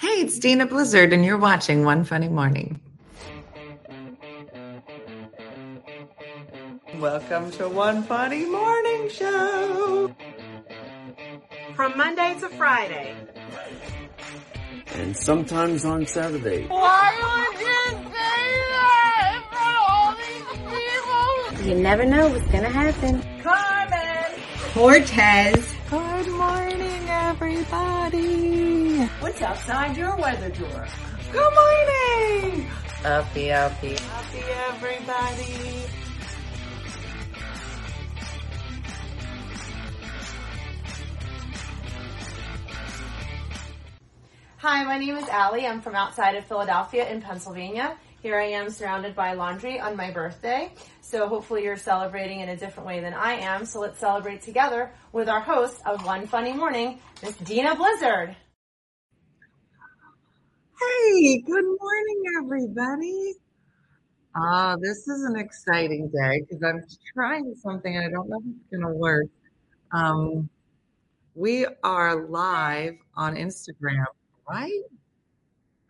Hey, it's Deena Blizzard, and you're watching One Funny Morning. Welcome to One Funny Morning Show. From Monday to Friday. And sometimes on Saturday. Why would you say that in front of all these people? You never know what's gonna happen. Carmen! Cortez. Good morning, everybody. What's outside your weather door? Good morning. Uppy, uppy, uppy, everybody. Hi, my name is Allie. I'm from outside of Philadelphia in Pennsylvania. Here I am surrounded by laundry on my birthday. So hopefully you're celebrating in a different way than I am. So let's celebrate together with our host of One Funny Morning, Miss Deena Blizzard. Hey, good morning, everybody. Ah, this is an exciting day because I'm trying something I don't know if it's going to work. Um, we are live on Instagram, right?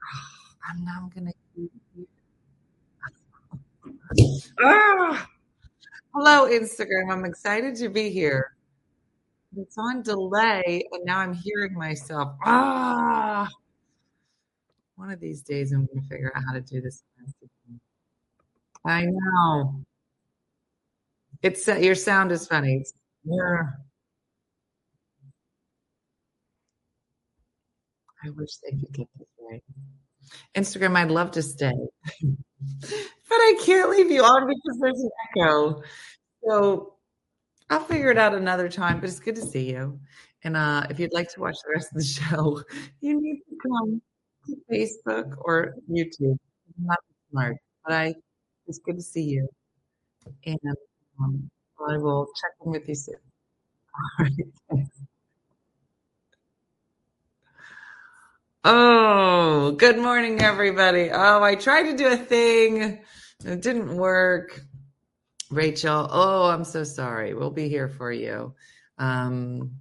Ah, I'm now going to. Ah! Hello, Instagram. I'm excited to be here. It's on delay, and now I'm hearing myself. Ah! One of these days, I'm going to figure out how to do this. I know. It's uh, your sound is funny. It's, yeah. I wish they could get this right. Instagram, I'd love to stay, but I can't leave you on because there's an echo. So I'll figure it out another time. But it's good to see you. And uh, if you'd like to watch the rest of the show, you need to come Facebook or YouTube. I'm not smart, but I it's good to see you. And um, I will check in with you soon. All right. Oh, good morning, everybody. Oh, I tried to do a thing. It didn't work. Rachel, oh, I'm so sorry. We'll be here for you. Um,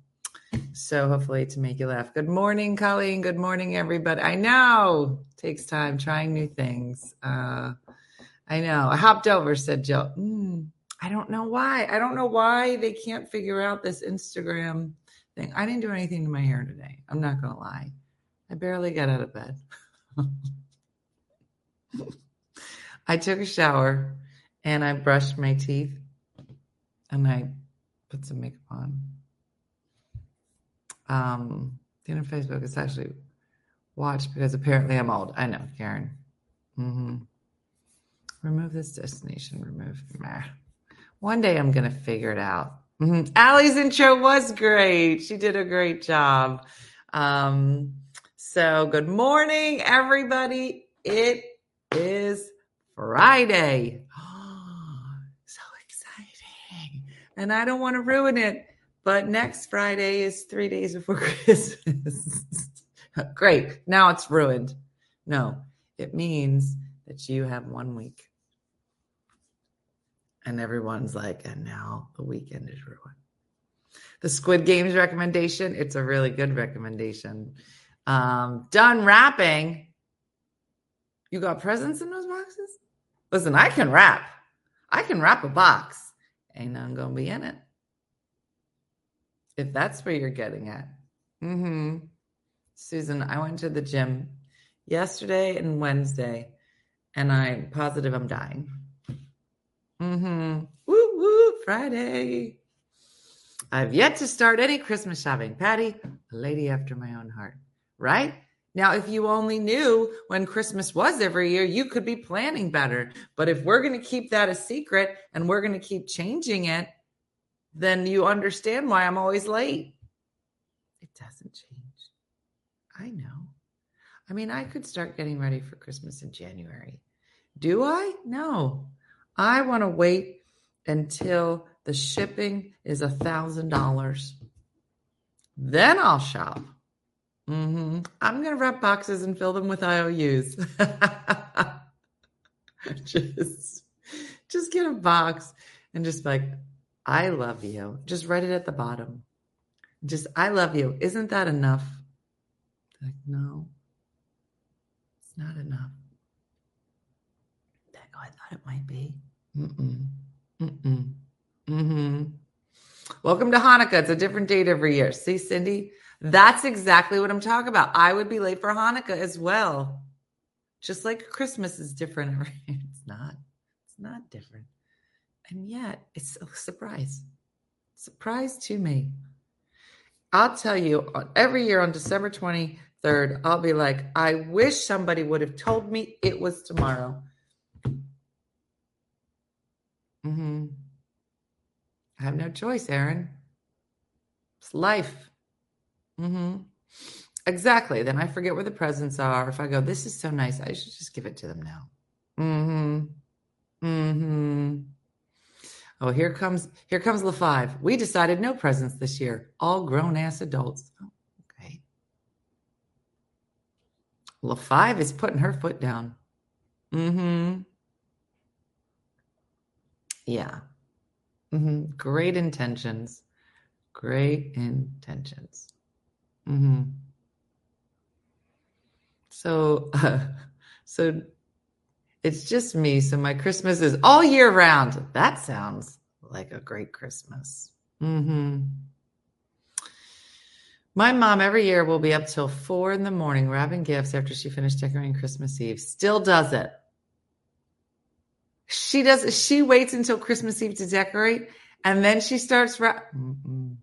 so hopefully to make you laugh. Good morning, Colleen. Good morning, everybody. I know takes time trying new things. Uh, I know. I hopped over, said Jill. Mm, I don't know why. I don't know why they can't figure out this Instagram thing. I didn't do anything to my hair today. I'm not going to lie. I barely got out of bed. I took a shower and I brushed my teeth and I put some makeup on. Um, you know, Facebook is actually watched because apparently I'm old. I know, Karen. Mm-hmm. Remove this destination. Remove. Meh. One day I'm going to figure it out. Mm-hmm. Allie's intro was great. She did a great job. Um, so, good morning, everybody. It is Friday. so exciting. And I don't want to ruin it, but next Friday is three days before Christmas. Great. Now it's ruined. No, it means that you have one week. And everyone's like, and now the weekend is ruined. The Squid Games recommendation, it's a really good recommendation. Um, done wrapping. You got presents in those boxes? Listen, I can wrap. I can wrap a box. Ain't nothing gonna be in it. If that's where you're getting at. Mm-hmm. Susan, I went to the gym yesterday and Wednesday, and I'm positive I'm dying. Mm-hmm. Woo woo, Friday. I've yet to start any Christmas shopping. Patty, a lady after my own heart right? Now, if you only knew when Christmas was every year, you could be planning better. But if we're going to keep that a secret and we're going to keep changing it, then you understand why I'm always late. It doesn't change. I know. I mean, I could start getting ready for Christmas in January. Do I? No. I want to wait until the shipping is a thousand dollars. Then I'll shop. Mm-hmm. I'm going to wrap boxes and fill them with IOUs. just, just get a box and just like, I love you. Just write it at the bottom. Just, I love you. Isn't that enough? Like, no, It's not enough. Oh, I thought it might be. Mm-mm. Mm-mm. Mm-hmm. Welcome to Hanukkah. It's a different date every year. See, Cindy? That's exactly what I'm talking about. I would be late for Hanukkah as well. Just like Christmas is different every year. It's not. It's not different. And yet, it's a surprise. Surprise to me. I'll tell you, every year on December 23rd, I'll be like, I wish somebody would have told me it was tomorrow. Mm-hmm. I have no choice, Aaron. It's life. Mm-hmm. Exactly. Then I forget where the presents are. If I go, this is so nice, I should just give it to them now. Mm-hmm. Mm-hmm. Oh, here comes here comes the five. We decided no presents this year. All grown ass adults. Oh, okay. La five is putting her foot down. Mm-hmm. Yeah. Mm-hmm. Great intentions. Great intentions. Mm-hmm. So, uh, so it's just me. So my Christmas is all year round. That sounds like a great Christmas. Mm-hmm. My mom every year will be up till four in the morning wrapping gifts after she finished decorating Christmas Eve. Still does it. She does. She waits until Christmas Eve to decorate, and then she starts. Ra- mm-hmm.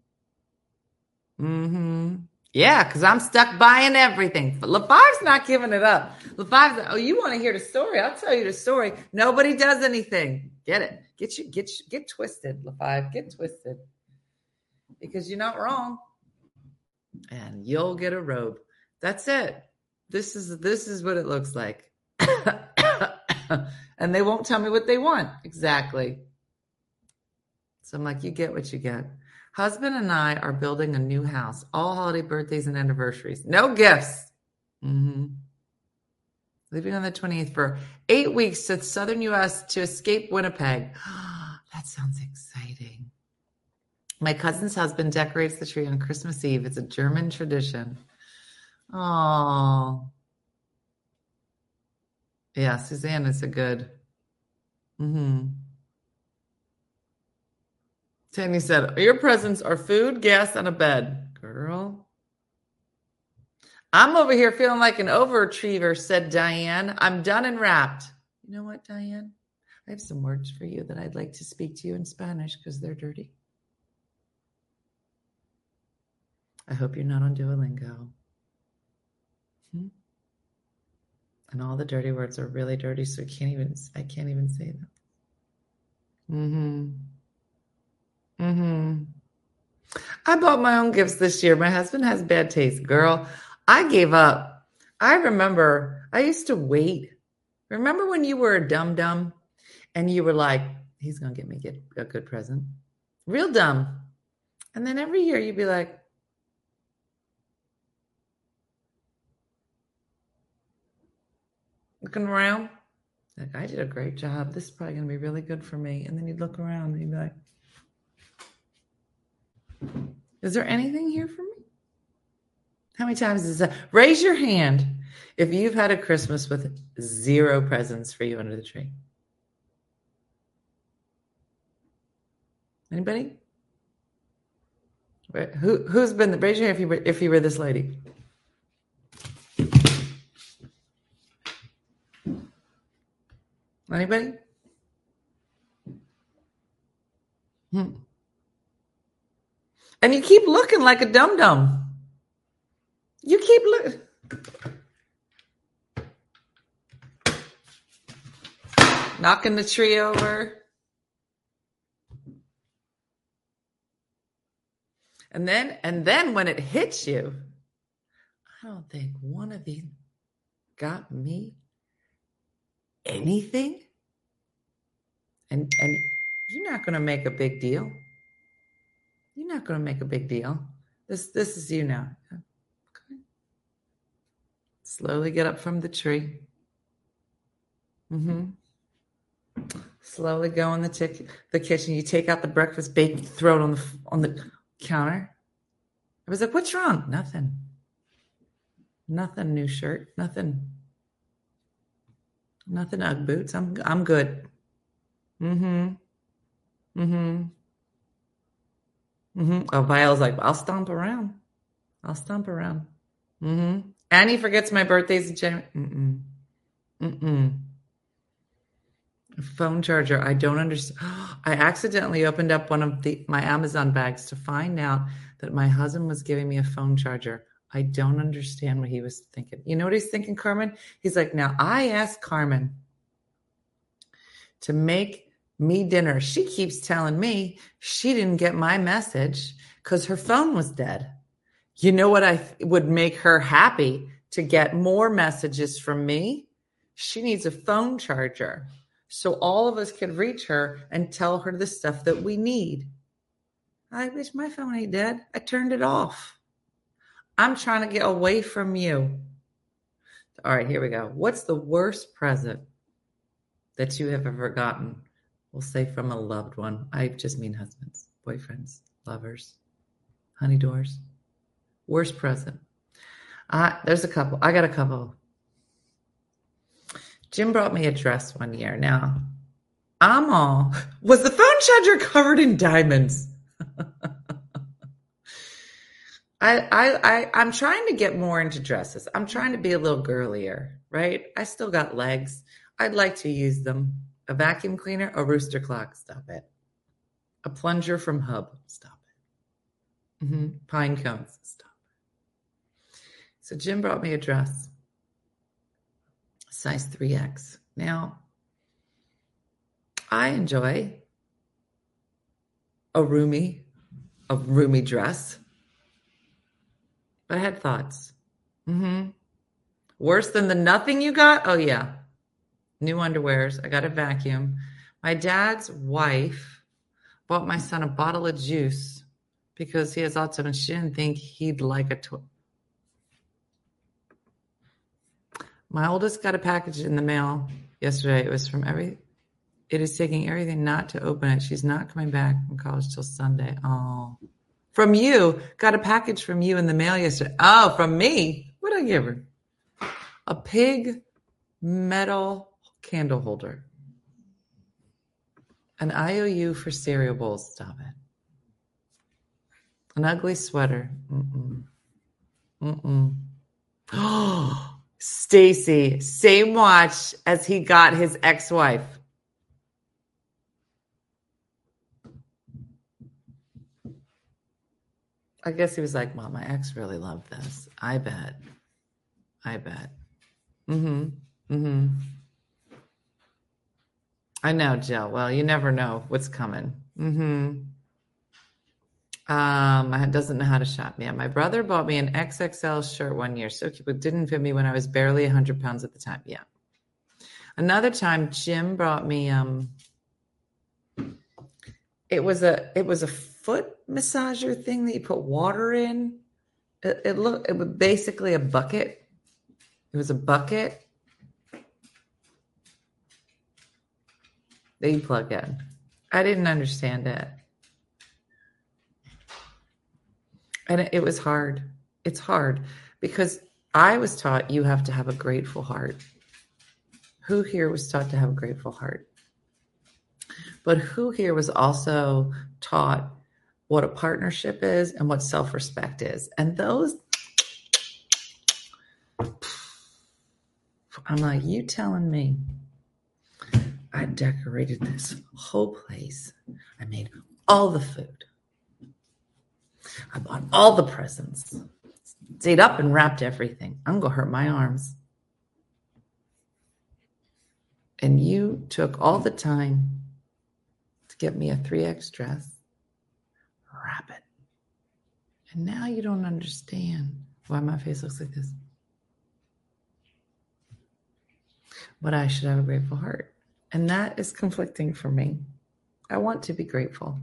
mm-hmm. Yeah, because I'm stuck buying everything. LaFive's not giving it up. LaFive's oh, you want to hear the story? I'll tell you the story. Nobody does anything. Get it? Get you get you, get twisted, LaFive. Get twisted. Because you're not wrong. And you'll get a robe. That's it. This is this is what it looks like. and they won't tell me what they want exactly. So I'm like, you get what you get. Husband and I are building a new house, all holiday birthdays and anniversaries. No gifts. Mm-hmm. Leaving on the 28th for eight weeks to southern U.S. to escape Winnipeg. that sounds exciting. My cousin's husband decorates the tree on Christmas Eve. It's a German tradition. Oh, yeah, Suzanne is a good. Mm-hmm. Tammy said, Your presents are food, gas, and a bed. Girl. I'm over here feeling like an overachiever, said Diane. I'm done and wrapped. You know what, Diane? I have some words for you that I'd like to speak to you in Spanish because they're dirty. I hope you're not on Duolingo. Hmm? And all the dirty words are really dirty, so I can't even I can't even say them. Mm-hmm. Mm-hmm. I bought my own gifts this year. My husband has bad taste. Girl, I gave up. I remember I used to wait. Remember when you were a dumb dumb and you were like, he's going to get me get a good present? Real dumb. And then every year you'd be like, looking around, like, I did a great job. This is probably going to be really good for me. And then you'd look around and you'd be like, is there anything here for me? How many times is that? Raise your hand if you've had a Christmas with zero presents for you under the tree. Anybody? Who who's been? The raise your hand if you were, if you were this lady. Anybody? Hmm. And you keep looking like a dum dum. You keep looking. Knocking the tree over. And then, and then when it hits you, I don't think one of you got me anything. And and you're not going to make a big deal. You're not going to make a big deal. This this is you now. Okay. Slowly get up from the tree. Mm-hmm. Slowly go in the tick, the kitchen. You take out the breakfast bake, throw it on the on the counter. I was like, "What's wrong?" Nothing. Nothing. New shirt. Nothing. Nothing Ugg boots. I'm I'm good. Mm-hmm. Mm-hmm. Mm-hmm. Oh, Violet's like, I'll stomp around. I'll stomp around. Mm-hmm. And he forgets my birthday's in January. Mm-mm. Mm-mm. Phone charger. I don't understand. I accidentally opened up one of the my Amazon bags to find out that my husband was giving me a phone charger. I don't understand what he was thinking. You know what he's thinking, Carmen? He's like, now I asked Carmen to make me dinner. She keeps telling me she didn't get my message because her phone was dead. You know what I th- would make her happy to get more messages from me? She needs a phone charger so all of us could reach her and tell her the stuff that we need. I wish my phone ain't dead. I turned it off. I'm trying to get away from you. All right, here we go. What's the worst present that you have ever gotten? We'll say from a loved one. I just mean husbands, boyfriends, lovers, honey doors. Worst present. Uh, there's a couple. I got a couple. Jim brought me a dress one year. Now, I'm all, was the phone charger covered in diamonds? I, I, I, I'm trying to get more into dresses. I'm trying to be a little girlier, right? I still got legs. I'd like to use them. A vacuum cleaner, a rooster clock, stop it. A plunger from Hub, stop it. Mm-hmm. Pine cones, stop it. So Jim brought me a dress, size 3X. Now, I enjoy a roomy, a roomy dress. But I had thoughts. Mm-hmm. Worse than the nothing you got? Oh yeah. New underwears. I got a vacuum. My dad's wife bought my son a bottle of juice because he has autism and she didn't think he'd like a toy. My oldest got a package in the mail yesterday. It was from every it is taking everything not to open it. She's not coming back from college till Sunday. Oh. From you. Got a package from you in the mail yesterday. Oh, from me. What did I give her? A pig metal candle holder. An IOU for cereal bowls. Stop it. An ugly sweater. Mm-mm. Mm-mm. Oh, Stacy, same watch as he got his ex-wife. I guess he was like, "Mom, my ex really loved this. I bet. I bet. Mm-hmm. Mm-hmm. I know, Jill. Well, you never know what's coming. Mm-hmm. Um, I doesn't know how to shop. Yeah, my brother bought me an XXL shirt one year, so cute, but didn't fit me when I was barely 100 pounds at the time. Yeah. Another time, Jim brought me um. It was a it was a foot massager thing that you put water in. It, it looked it was basically a bucket. It was a bucket that you plug in. I didn't understand it. And it, was hard. It's hard because I was taught you have to have a grateful heart. Who here was taught to have a grateful heart? But who here was also taught what a partnership is and what self respect is? And those, I'm like, you telling me I decorated this whole place. I made all the food. I bought all the presents. Stayed up and wrapped everything. I'm going to hurt my arms. And you took all the time to get me a 3X dress, wrap it. And now you don't understand why my face looks like this. But I should have a grateful heart. And that is conflicting for me. I want to be grateful.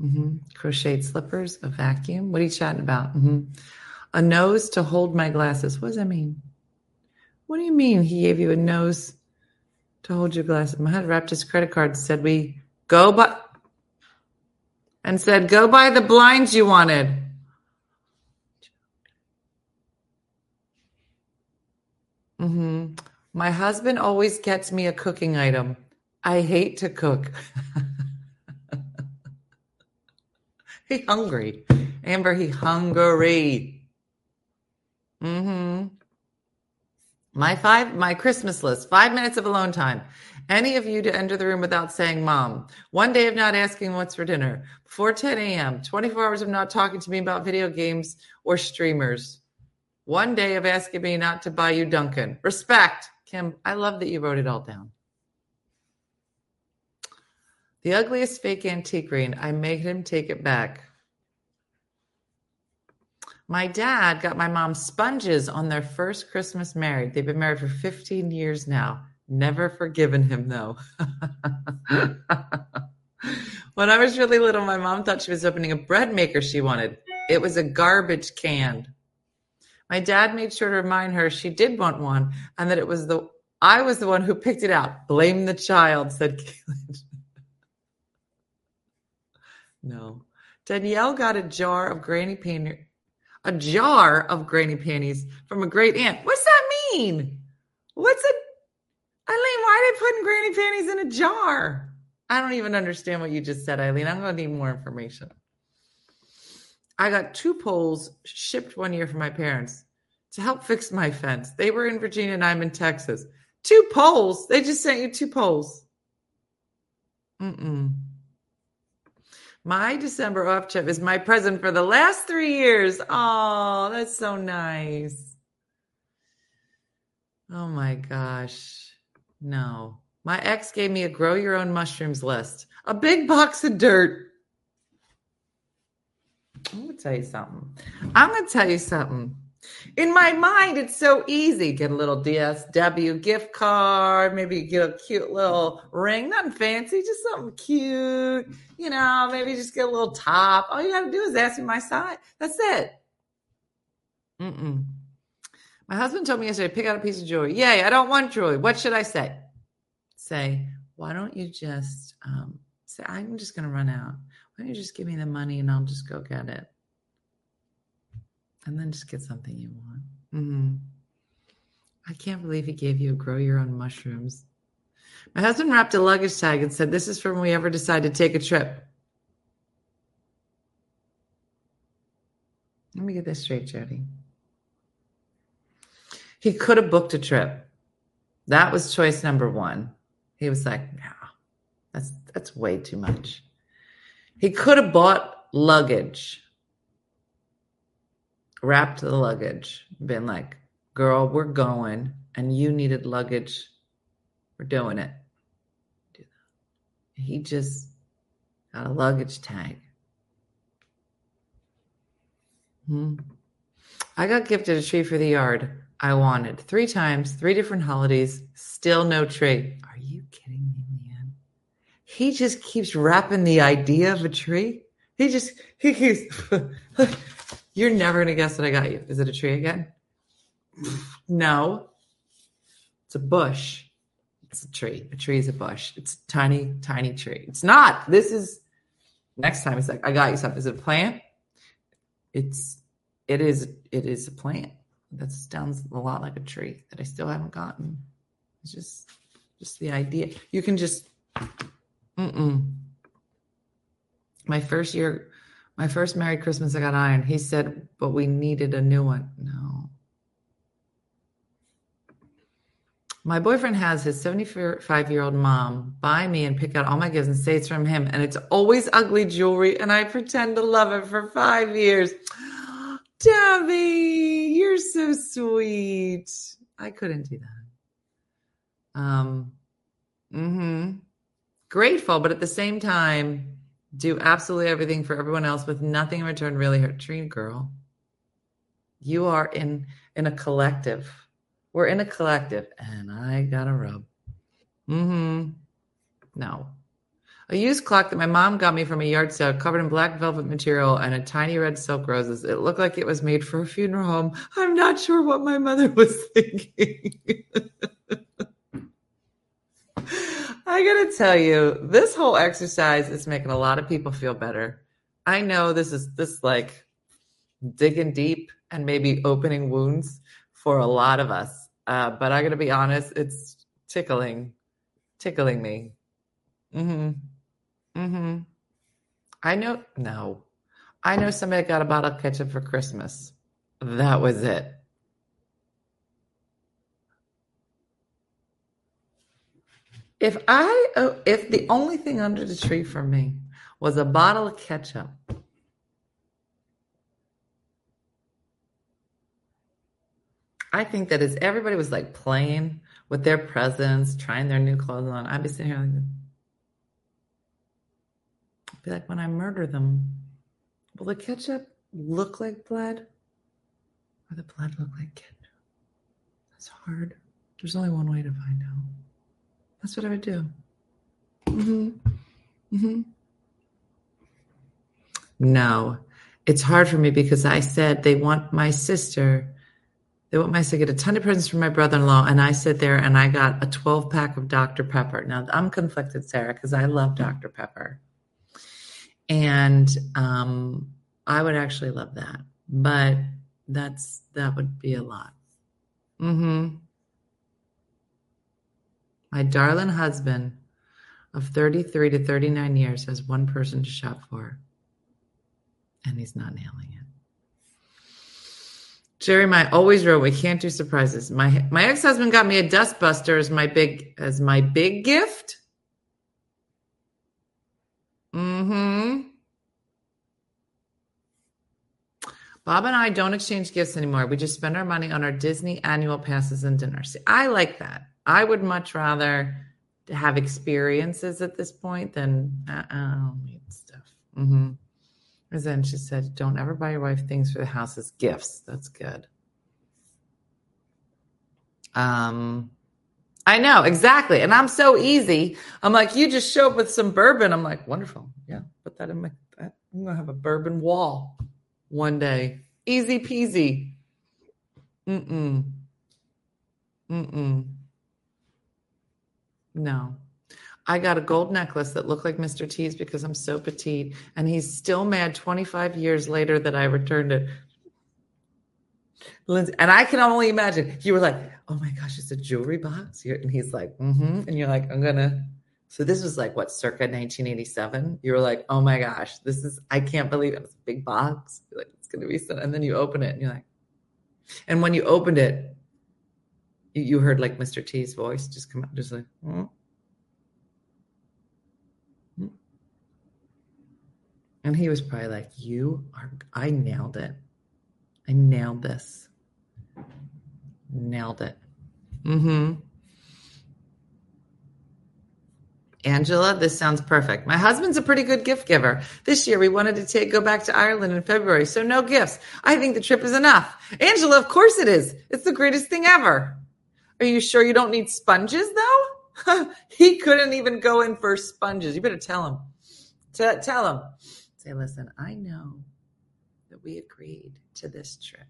Mm-hmm. Crocheted slippers, a vacuum. What are you chatting about? Mm-hmm. A nose to hold my glasses. What does that mean? What do you mean he gave you a nose to hold your glasses? My husband wrapped his credit card said, We go by, and said, Go buy the blinds you wanted. hmm My husband always gets me a cooking item. I hate to cook. he hungry. Amber, he hungry. Mm-hmm. My five, my Christmas list, five minutes of alone time. Any of you to enter the room without saying mom. One day of not asking what's for dinner. Before 10 a.m. 24 hours of not talking to me about video games or streamers. One day of asking me not to buy you Dunkin. Respect. Kim, I love that you wrote it all down. The ugliest fake antique ring. I made him take it back. My dad got my mom sponges on their first Christmas married. They've been married for 15 years now. Never forgiven him though. when I was really little, my mom thought she was opening a bread maker she wanted. It was a garbage can. My dad made sure to remind her she did want one and that it was the I was the one who picked it out. Blame the child, said Caitlin. no. Danielle got a jar of granny panties, a jar of granny panties from a great aunt. What's that mean? What's a Eileen, why are they putting granny panties in a jar? I don't even understand what you just said, Eileen. I'm going to need more information. I got two poles shipped one year from my parents to help fix my fence. They were in Virginia and I'm in Texas. Two poles. They just sent you two poles. Mm-mm. My December off chip is my present for the last three years. Oh, that's so nice. Oh my gosh. No. My ex gave me a grow your own mushrooms list, a big box of dirt. I'm to tell you something. I'm to tell you something. In my mind, it's so easy. Get a little DSW gift card, maybe get a cute little ring, nothing fancy, just something cute. You know, maybe just get a little top. All you got to do is ask me my size. That's it. Mm-mm. My husband told me yesterday, pick out a piece of jewelry. Yay, I don't want jewelry. What should I say? Say, why don't you just um, say, I'm just to run out. Why don't you just give me the money and I'll just go get it? And then just get something you want. Mm-hmm. I can't believe he gave you a grow your own mushrooms. My husband wrapped a luggage tag and said, This is for when we ever decide to take a trip. Let me get this straight, Jody. He could have booked a trip. That was choice number one. He was like, no, that's that's way too much. He could have bought luggage, wrapped the luggage, been like, girl, we're going, and you needed luggage. We're doing it. He just got a luggage tag. Hmm. I got gifted a tree for the yard. I wanted three times, three different holidays, still no tree. Are you kidding? He just keeps wrapping the idea of a tree. He just, he keeps, you're never to guess what I got you. Is it a tree again? No. It's a bush. It's a tree. A tree is a bush. It's a tiny, tiny tree. It's not. This is, next time it's like, I got you something. Is it a plant? It's, it is, it is a plant that sounds a lot like a tree that I still haven't gotten. It's just just the idea. You can just mm-mm. My first year, my first married Christmas, I got iron. He said, but we needed a new one. No. My boyfriend has his 75 year old mom buy me and pick out all my gifts and say it's from him. And it's always ugly jewelry. And I pretend to love it for five years. Debbie, you're so sweet. I couldn't do that. Um, mm-hmm. Grateful, but at the same time, do absolutely everything for everyone else with nothing in return really hurt. Trina girl. You are in in a collective. We're in a collective, and I got a rub. Mm-hmm. No. A used clock that my mom got me from a yard sale covered in black velvet material and a tiny red silk roses. It looked like it was made for a funeral home. I'm not sure what my mother was thinking. I gotta tell you, this whole exercise is making a lot of people feel better. I know this is this like digging deep and maybe opening wounds for a lot of us. Uh, but I gotta be honest, it's tickling, tickling me. Mm-hmm. Mm-hmm. I know no. I know somebody got a bottle of ketchup for Christmas. That was it. If I oh, if the only thing under the tree for me was a bottle of ketchup, I think that as everybody was like playing with their presents, trying their new clothes on, I'd be sitting here like, I'd be like, when I murder them, will the ketchup look like blood, or the blood look like ketchup? That's hard. There's only one way to find out. That's what I would do. Mm-hmm. Mm-hmm. No, it's hard for me because I said they want my sister. They want my sister to get a ton of presents from my brother-in-law, and I sit there and I got a 12 pack of Dr. Pepper. Now I'm conflicted, Sarah, because I love Dr. Pepper, and um, I would actually love that, but that's that would be a lot. Mm-hmm. My darling husband of 33 to 39 years has one person to shop for, and he's not nailing it. Jeremiah always wrote, "We can't do surprises." My my ex husband got me a dustbuster as my big as my big gift. Hmm. Bob and I don't exchange gifts anymore. We just spend our money on our Disney annual passes and dinners. See, I like that. I would much rather have experiences at this point than uh, I don't need stuff. Mm-hmm. And then she said, "Don't ever buy your wife things for the house as gifts." That's good. Um, I know exactly, and I'm so easy. I'm like, you just show up with some bourbon. I'm like, wonderful. Yeah, put that in my. I'm gonna have a bourbon wall one day. Easy peasy. Mm-mm. Mm-mm. No. I got a gold necklace that looked like Mr. T's because I'm so petite. And he's still mad 25 years later that I returned it. Lindsay, and I can only imagine you were like, oh my gosh, it's a jewelry box. and he's like, mm-hmm. And you're like, I'm gonna. So this was like what, circa 1987? You were like, oh my gosh, this is I can't believe it. It's a big box. You're like, it's gonna be so and then you open it and you're like, and when you opened it, you, heard like Mr. T's voice just come out, just like, oh. And he was probably like, You are, I nailed it. I nailed this. Nailed it. Mm hmm. Angela, this sounds perfect. My husband's a pretty good gift giver. This year we wanted to take go back to Ireland in February, so no gifts. I think the trip is enough. Angela, of course it is. It's the greatest thing ever. Are you sure you don't need sponges though? he couldn't even go in for sponges. You better tell him. T- tell him. Say, listen, I know that we agreed to this trip.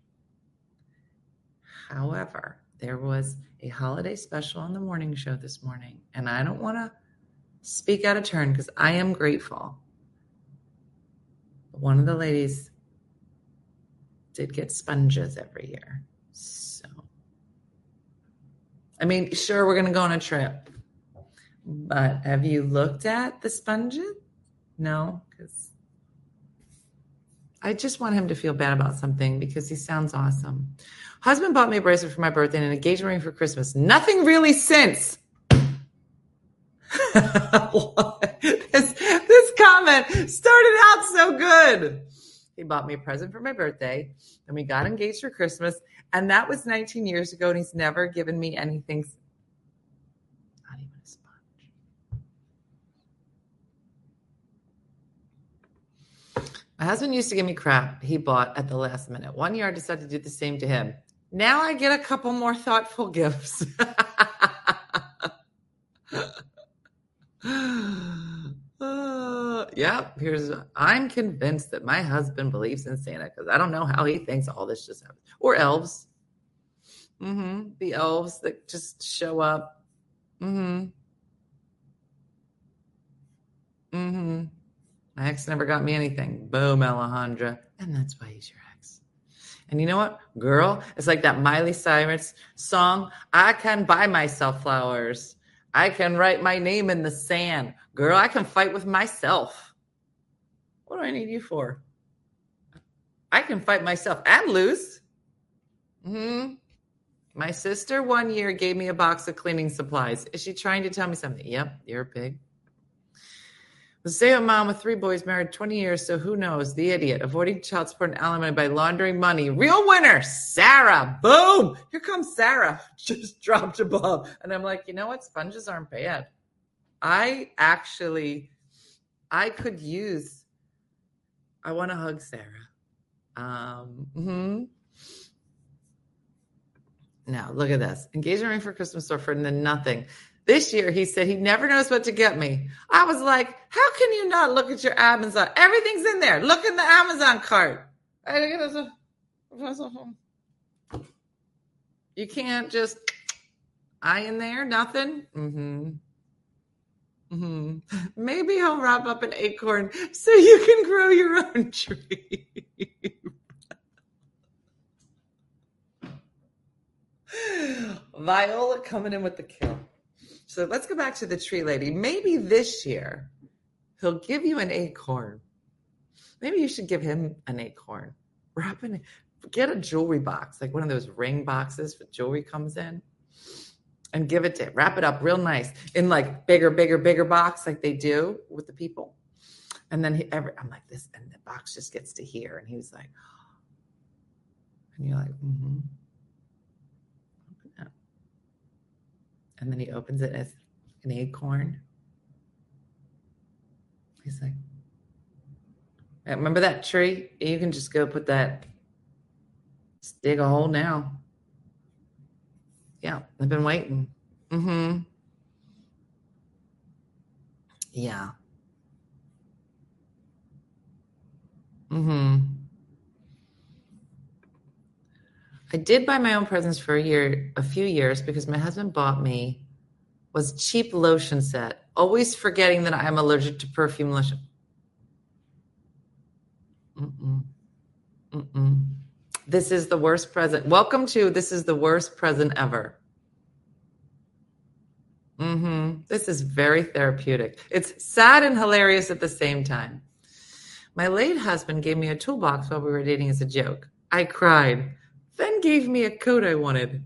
However, there was a holiday special on the morning show this morning, and I don't want to speak out of turn because I am grateful. One of the ladies did get sponges every year. I mean, sure, we're going to go on a trip, but have you looked at the sponges? No, because I just want him to feel bad about something because he sounds awesome. Husband bought me a bracelet for my birthday and an engagement ring for Christmas. Nothing really since. this, this comment started out so good. He bought me a present for my birthday, and we got engaged for Christmas, and that was 19 years ago, and he's never given me anything. Not even a sponge. My husband used to give me crap he bought at the last minute. One year I decided to do the same to him. Now I get a couple more thoughtful gifts. yeah, here's I'm convinced that my husband believes in Santa because I don't know how he thinks all this just happens. Or elves. Mm-hmm. The elves that just show up. Mm-hmm. Mm-hmm. My ex never got me anything. Boom, Alejandra. And that's why he's your ex. And you know what, girl? It's like that Miley Cyrus song. I can buy myself flowers. I can write my name in the sand. Girl, I can fight with myself. What do I need you for? I can fight myself and lose. Hmm. My sister one year gave me a box of cleaning supplies. Is she trying to tell me something? Yep, you're a pig. Stay at mom with three boys, married 20 years, so who knows? The idiot, avoiding child support and alimony by laundering money. Real winner, Sarah. Boom! Here comes Sarah. Just dropped a bomb. And I'm like, you know what? Sponges aren't bad. I actually, I could use, I want to hug Sarah. Um, hmm Now, look at this. Engagement ring for Christmas or for nothing. This year, he said he never knows what to get me. I was like, how can you not look at your Amazon? Everything's in there. Look in the Amazon cart. You can't just eye in there, nothing. Mm-hmm. Mm-hmm. Maybe he'll wrap up an acorn so you can grow your own tree. Viola coming in with the kill. So let's go back to the tree lady. Maybe this year he'll give you an acorn. Maybe you should give him an acorn. Wrap in, get a jewelry box, like one of those ring boxes for jewelry comes in, and give it to wrap it up real nice in like bigger, bigger, bigger box, like they do with the people. And then he ever, I'm like this, and the box just gets to here, and he was like, and you're like, mm-hmm. And then he opens it as an acorn. He's like, remember that tree? You can just go put that, just dig a hole now. Yeah, I've been waiting. Mm-hmm. Yeah. Mm-hmm. I did buy my own presents for a year, a few years, because my husband bought me was cheap lotion set, always forgetting that I'm allergic to perfume lotion. Mm-mm. Mm-mm. This is the worst present. Welcome to this is the worst present ever. Mm-hmm. This is very therapeutic. It's sad and hilarious at the same time. My late husband gave me a toolbox while we were dating as a joke. I cried then gave me a coat I wanted.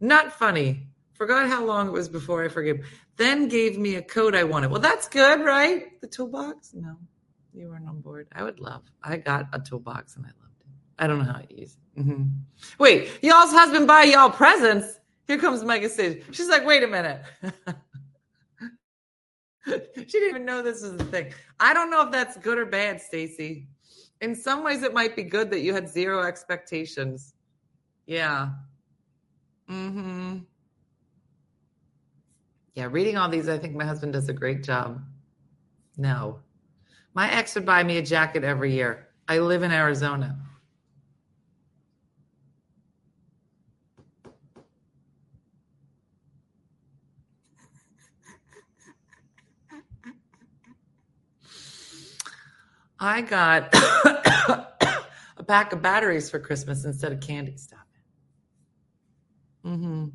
Not funny. Forgot how long it was before I forgave. Then gave me a coat I wanted. Well, that's good, right? The toolbox? No, you weren't on board. I would love. I got a toolbox and I loved it. I don't know how to use it. Mm-hmm. Wait, y'all's husband buy y'all presents. Here comes Mega Stage. She's like, wait a minute. she didn't even know this was a thing. I don't know if that's good or bad, Stacy in some ways it might be good that you had zero expectations. Yeah. Mm-hmm. Yeah, reading all these, I think my husband does a great job. No. My ex would buy me a jacket every year. I live in Arizona. I got a pack of batteries for Christmas instead of candy. Stop it. Mm-hmm.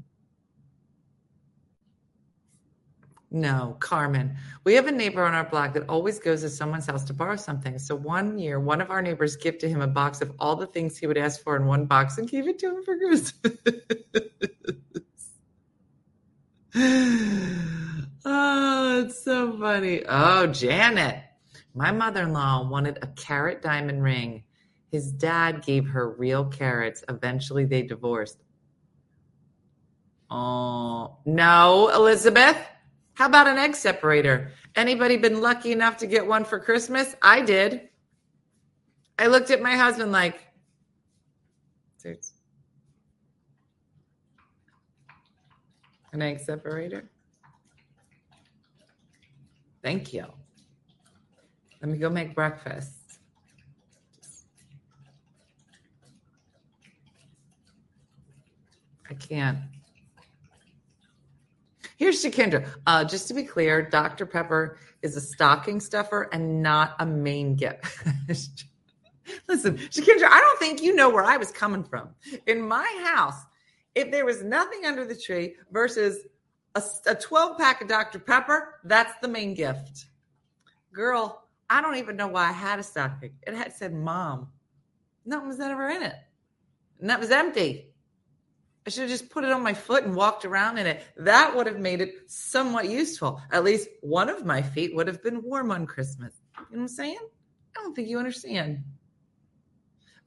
No, Carmen. We have a neighbor on our block that always goes to someone's house to borrow something. So one year, one of our neighbors gifted him a box of all the things he would ask for in one box and gave it to him for Christmas. oh, it's so funny. Oh, Janet. My mother in law wanted a carat diamond ring. His dad gave her real carrots. Eventually, they divorced. Oh, no, Elizabeth. How about an egg separator? Anybody been lucky enough to get one for Christmas? I did. I looked at my husband like, an egg separator? Thank you. Let me go make breakfast. I can't. Here's Shakendra. Uh, just to be clear, Dr. Pepper is a stocking stuffer and not a main gift. Listen, Shakindra, I don't think you know where I was coming from. In my house, if there was nothing under the tree versus a, a 12 pack of Dr. Pepper, that's the main gift. Girl, I don't even know why I had a stocking. It had said mom. Nothing was ever in it. And that was empty. I should have just put it on my foot and walked around in it. That would have made it somewhat useful. At least one of my feet would have been warm on Christmas. You know what I'm saying? I don't think you understand.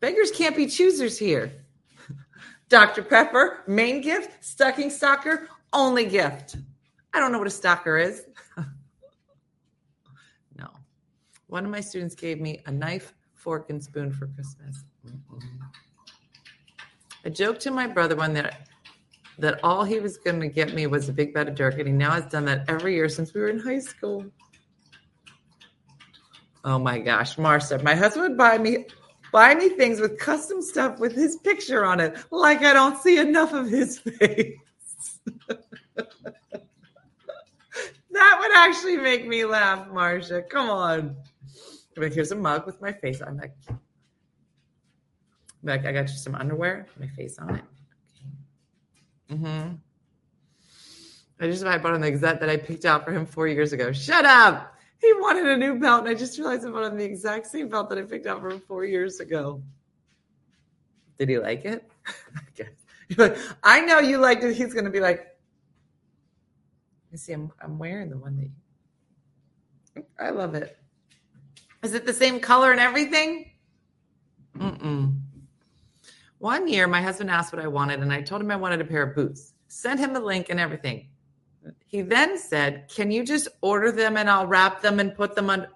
Beggars can't be choosers here. Dr. Pepper, main gift, stocking stalker, only gift. I don't know what a stalker is. One of my students gave me a knife, fork, and spoon for Christmas. I joked to my brother one that that all he was going to get me was a big bed of dirt, and he now has done that every year since we were in high school. Oh my gosh, Marcia, my husband would buy me buy me things with custom stuff with his picture on it, like I don't see enough of his face. that would actually make me laugh, Marcia. Come on. Like, here's a mug with my face on it. Like, I got you some underwear, my face on it. Mm-hmm. I just I bought on the exact that I picked out for him four years ago. Shut up. He wanted a new belt, and I just realized I bought on the exact same belt that I picked out for him four years ago. Did he like it? I guess. I know you liked it. He's gonna be like, you see, I'm I'm wearing the one that you I love it. Is it the same color and everything? Mm-mm. One year, my husband asked what I wanted, and I told him I wanted a pair of boots. Sent him the link and everything. He then said, Can you just order them and I'll wrap them and put them on?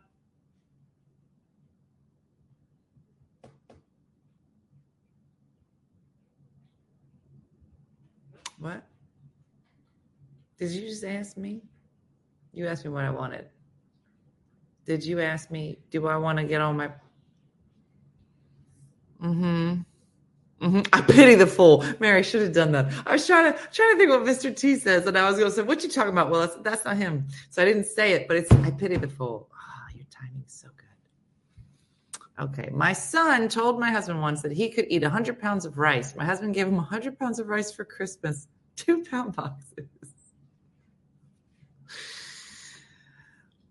What? Did you just ask me? You asked me what I wanted. Did you ask me, do I want to get on my. Mm hmm. Mm-hmm. I pity the fool. Mary should have done that. I was trying to trying to think what Mr. T says, and I was going to say, "What you talking about?" Well, that's, that's not him, so I didn't say it. But it's I pity the fool. Oh, your timing's so good. Okay, my son told my husband once that he could eat hundred pounds of rice. My husband gave him hundred pounds of rice for Christmas, two pound boxes.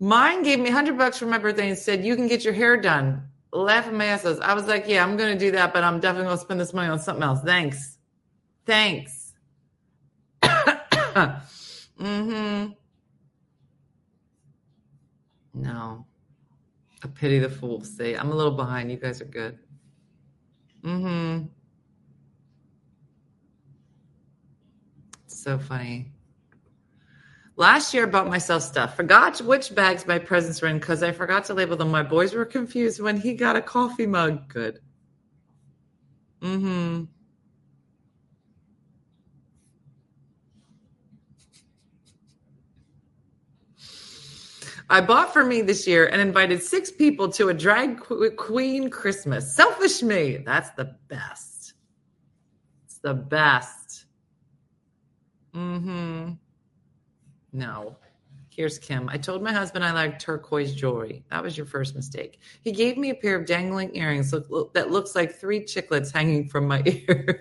Mine gave me hundred bucks for my birthday and said, "You can get your hair done." laughing my ass off. I was like, yeah, I'm going to do that, but I'm definitely going to spend this money on something else. Thanks. Thanks. mm-hmm. No. I pity the fool. See, I'm a little behind. You guys are good. Mm-hmm. So funny. Last year, I bought myself stuff. Forgot which bags my presents were in because I forgot to label them. My boys were confused when he got a coffee mug. Good. Mm-hmm. I bought for me this year and invited six people to a drag queen Christmas. Selfish me. That's the best. It's the best. Mm-hmm. No. Here's Kim. I told my husband I like turquoise jewelry. That was your first mistake. He gave me a pair of dangling earrings look, look, that looks like three chiclets hanging from my ears.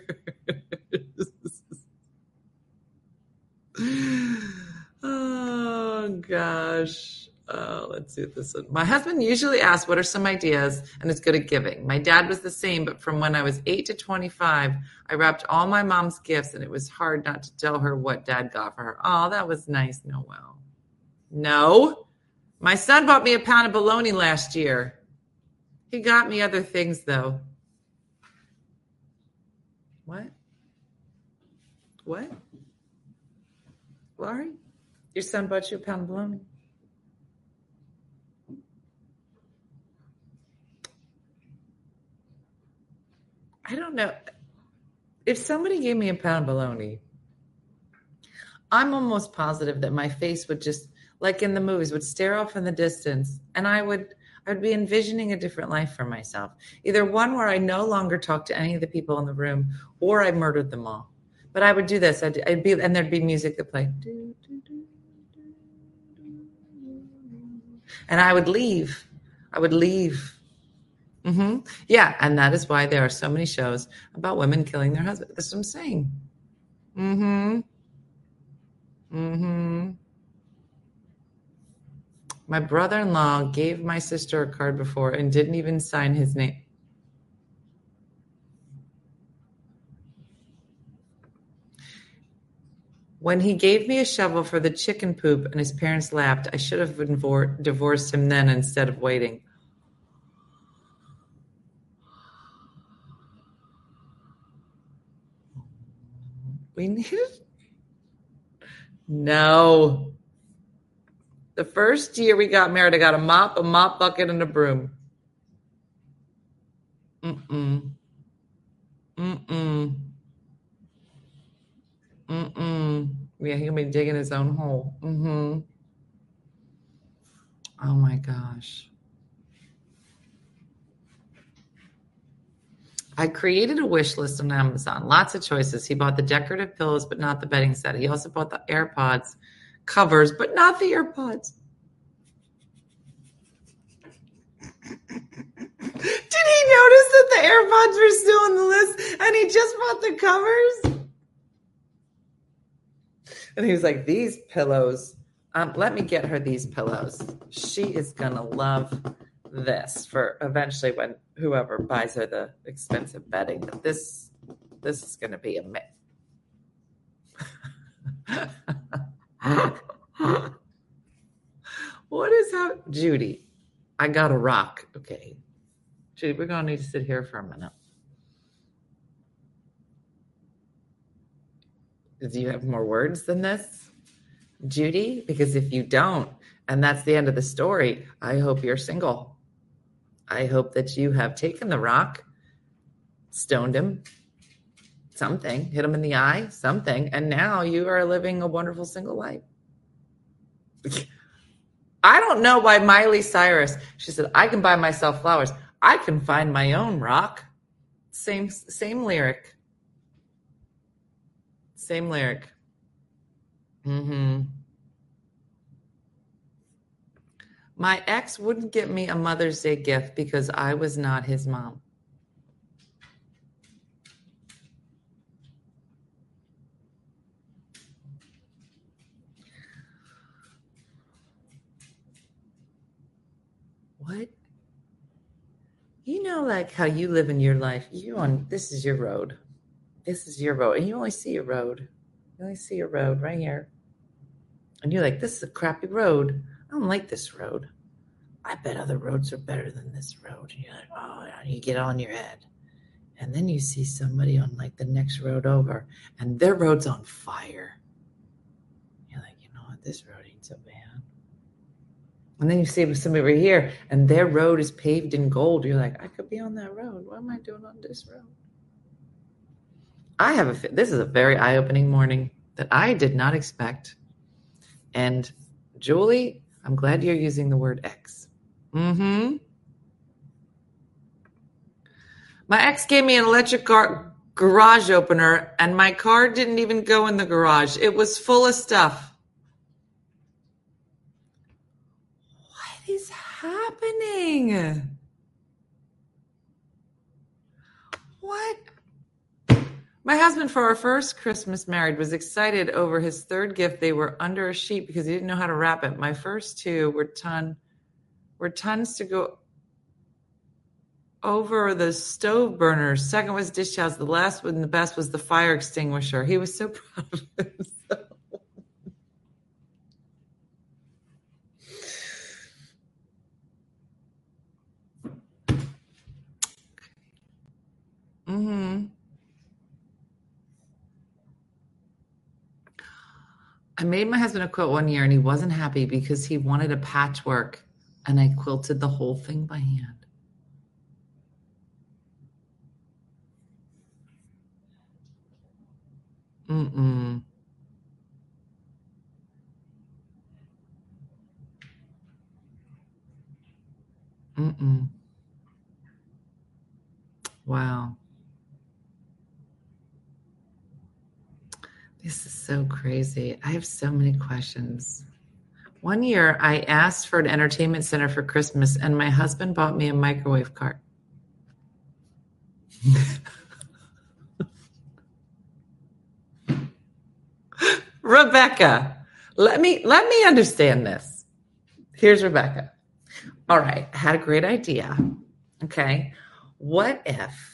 oh, gosh. Oh, let's see this one. My husband usually asks, What are some ideas? and is good at giving. My dad was the same, but from when I was 8 to 25, I wrapped all my mom's gifts, and it was hard not to tell her what dad got for her. Oh, that was nice, Noel. No. My son bought me a pound of bologna last year. He got me other things, though. What? What? Laurie? Your son bought you a pound of bologna? I don't know. If somebody gave me a pound of bologna, I'm almost positive that my face would just, like in the movies, would stare off in the distance, and I would, I would be envisioning a different life for myself. Either one where I no longer talk to any of the people in the room, or I murdered them all. But I would do this. I'd, I'd be, and there'd be music that played, and I would leave. I would leave hmm Yeah, and that is why there are so many shows about women killing their husband. That's what I'm saying. Mm-hmm. Mm-hmm. My brother-in-law gave my sister a card before and didn't even sign his name. When he gave me a shovel for the chicken poop and his parents laughed, I should have divor- divorced him then instead of waiting. We need No. The first year we got married, I got a mop, a mop bucket, and a broom. Mm-mm. Mm-mm. Mm-mm. Yeah, he'll be digging his own hole. Mm-hmm. Oh my gosh. I created a wish list on Amazon. Lots of choices. He bought the decorative pillows, but not the bedding set. He also bought the AirPods covers, but not the AirPods. Did he notice that the AirPods were still on the list and he just bought the covers? And he was like, These pillows, um, let me get her these pillows. She is going to love this for eventually when whoever buys her the expensive bedding. But this, this is going to be a myth. what is that? Judy, I got a rock. Okay. Judy, we're going to need to sit here for a minute. Do you have more words than this, Judy? Because if you don't, and that's the end of the story, I hope you're single. I hope that you have taken the rock, stoned him, something, hit him in the eye, something, and now you are living a wonderful single life. I don't know why Miley Cyrus, she said, I can buy myself flowers. I can find my own rock. Same same lyric. Same lyric. Mm-hmm. My ex wouldn't get me a Mother's Day gift because I was not his mom. What? You know, like how you live in your life. You on this is your road. This is your road, and you only see your road. You only see your road right here, and you're like, "This is a crappy road. I don't like this road. I bet other roads are better than this road." And you're like, "Oh," you get on your head, and then you see somebody on like the next road over, and their road's on fire. You're like, "You know what? This road ain't so bad." And then you see somebody over here, and their road is paved in gold. You're like, I could be on that road. What am I doing on this road? I have a. This is a very eye-opening morning that I did not expect. And Julie, I'm glad you're using the word X. Mm-hmm. My ex gave me an electric gar- garage opener, and my car didn't even go in the garage. It was full of stuff. What is happening? What? My husband, for our first Christmas married, was excited over his third gift. They were under a sheet because he didn't know how to wrap it. My first two were ton were tons to go over the stove burners. Second was dish towels. The last one, the best, was the fire extinguisher. He was so proud of himself. Mm-hmm. I made my husband a quilt one year and he wasn't happy because he wanted a patchwork and I quilted the whole thing by hand. Mm-mm. Mm-mm. Wow. This is so crazy. I have so many questions. One year, I asked for an entertainment center for Christmas, and my husband bought me a microwave cart. Rebecca, let me let me understand this. Here's Rebecca. All right, I had a great idea. Okay. What if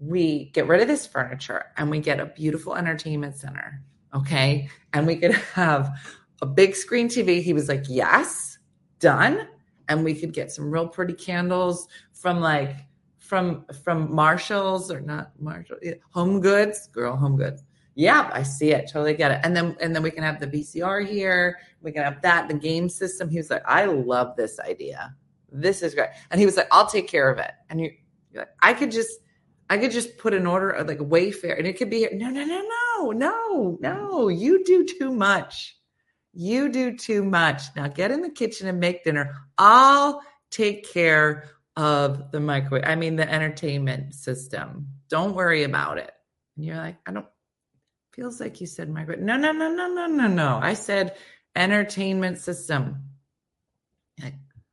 we get rid of this furniture and we get a beautiful entertainment center? Okay. And we could have a big screen TV. He was like, Yes, done. And we could get some real pretty candles from like from from Marshalls or not Marshall Home Goods, girl, Home Goods. Yep, I see it. Totally get it. And then and then we can have the VCR here. We can have that, the game system. He was like, I love this idea. This is great. And he was like, I'll take care of it. And you like, I could just I could just put an order of like Wayfair and it could be no, no, no, no, no, no. You do too much. You do too much. Now get in the kitchen and make dinner. I'll take care of the microwave. I mean, the entertainment system. Don't worry about it. And you're like, I don't, feels like you said microwave. No, no, no, no, no, no, no. I said entertainment system.